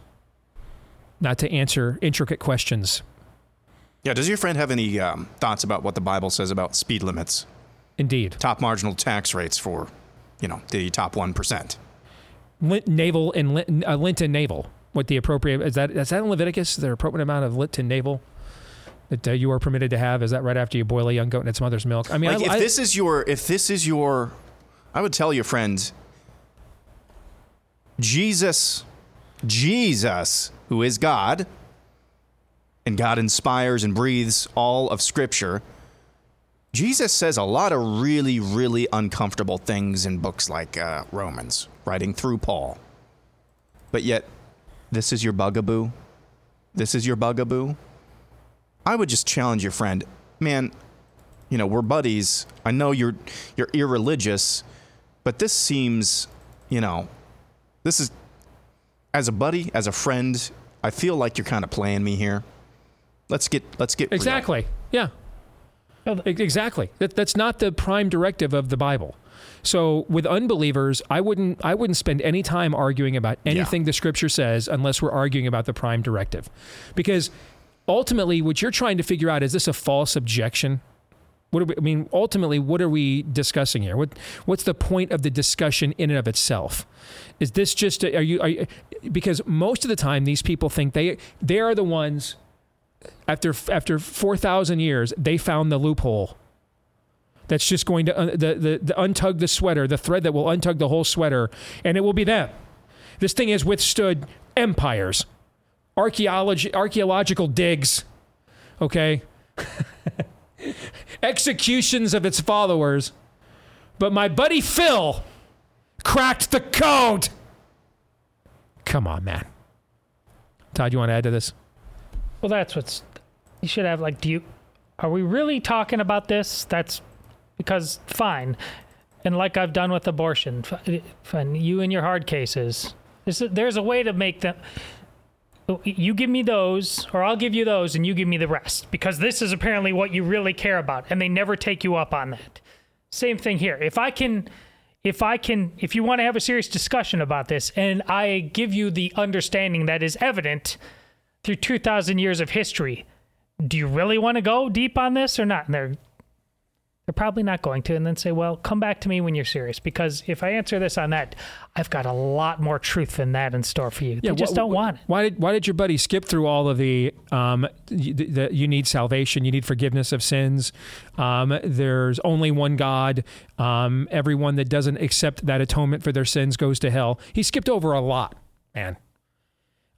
not to answer intricate questions. Yeah, does your friend have any um, thoughts about what the Bible says about speed limits? Indeed. Top marginal tax rates for, you know, the top 1%. Lint, naval and lint, uh, lint and navel. What the appropriate is that is that in Leviticus? The appropriate amount of lint and navel that uh, you are permitted to have is that right after you boil a young goat in its mother's milk? I mean, like I, if I- this is your if this is your I would tell your friend Jesus Jesus who is God and God inspires and breathes all of scripture Jesus says a lot of really really uncomfortable things in books like uh, Romans writing through Paul but yet this is your bugaboo this is your bugaboo I would just challenge your friend man you know, we're buddies. I know you're you're irreligious, but this seems, you know, this is as a buddy, as a friend, I feel like you're kind of playing me here. Let's get let's get real. Exactly. Yeah. E- Exactly. That, that's not the prime directive of the Bible. So with unbelievers, I wouldn't I wouldn't spend any time arguing about anything the scripture says unless we're arguing about the prime directive. Because ultimately what you're trying to figure out is this a false objection? What are we, I mean, ultimately, what are we discussing here? What what's the point of the discussion in and of itself? Is this just a, are you are you, because most of the time these people think they they are the ones after after 4000 years they found the loophole that's just going to uh, the, the the untug the sweater the thread that will untug the whole sweater and it will be them this thing has withstood empires archaeology archaeological digs okay executions of its followers but my buddy Phil cracked the code come on man Todd you want to add to this Well, that's what's. You should have like, do you? Are we really talking about this? That's because fine, and like I've done with abortion, fine. You and your hard cases. There's a, there's a way to make them. You give me those, or I'll give you those, and you give me the rest, because this is apparently what you really care about, and they never take you up on that. Same thing here. If I can, if I can, if you want to have a serious discussion about this, and I give you the understanding that is evident through 2,000 years of history, do you really want to go deep on this or not? And they're, They're probably not going to, and then say, "Well, come back to me when you're serious." Because if I answer this on that, I've got a lot more truth than that in store for you. they just wh- don't want it. Why did Why did your buddy skip through all of the um, the, the you need salvation, you need forgiveness of sins. Um, there's only one God. Um, everyone that doesn't accept that atonement for their sins goes to hell. He skipped over a lot, man.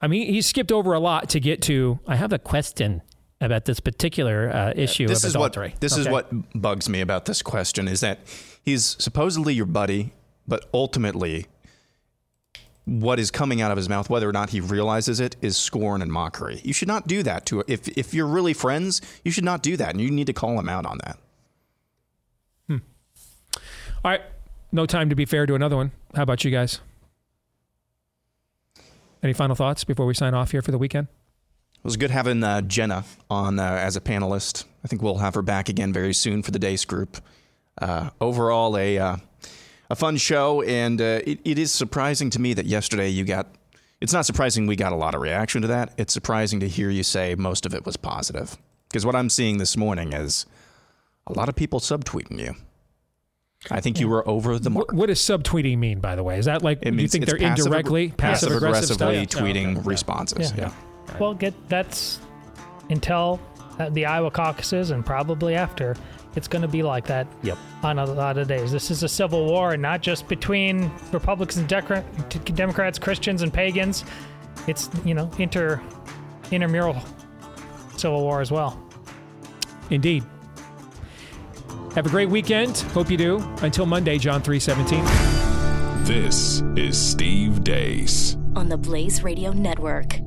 I mean, he skipped over a lot to get to. I have a question about this particular uh, issue this of is adultery. what this is what bugs me about this question is that he's supposedly your buddy, but ultimately what is coming out of his mouth, whether or not he realizes it, is scorn and mockery. You should not do that to if if you're really friends, you should not do that, and you need to call him out on that. Hmm. All right, no time to be fair to another one. How about you guys? Any final thoughts before we sign off here for the weekend? It was good having uh, Jenna on uh, as a panelist. I think we'll have her back again very soon for the Deace Group. Uh, overall, a uh, a fun show, and uh, it, it is surprising to me that yesterday you got. It's not surprising we got a lot of reaction to that. It's surprising to hear you say most of it was positive. Because what I'm seeing this morning is a lot of people subtweeting you. I think you were over the mark. What, does subtweeting mean, by the way? Is that like It you think they're passive- indirectly passive stuff? aggressively Yeah. tweeting Oh, responses. Yeah. yeah. Well, get that's until uh, the Iowa caucuses and probably after. It's going to be like that Yep. on a lot of days. This is a civil war, and not just between Republicans and Decra- t- Democrats, Christians and pagans. It's you know inter intramural civil war as well. Indeed. Have a great weekend. Hope you do. Until Monday, John 317. This is Steve Deace. on the Blaze Radio Network.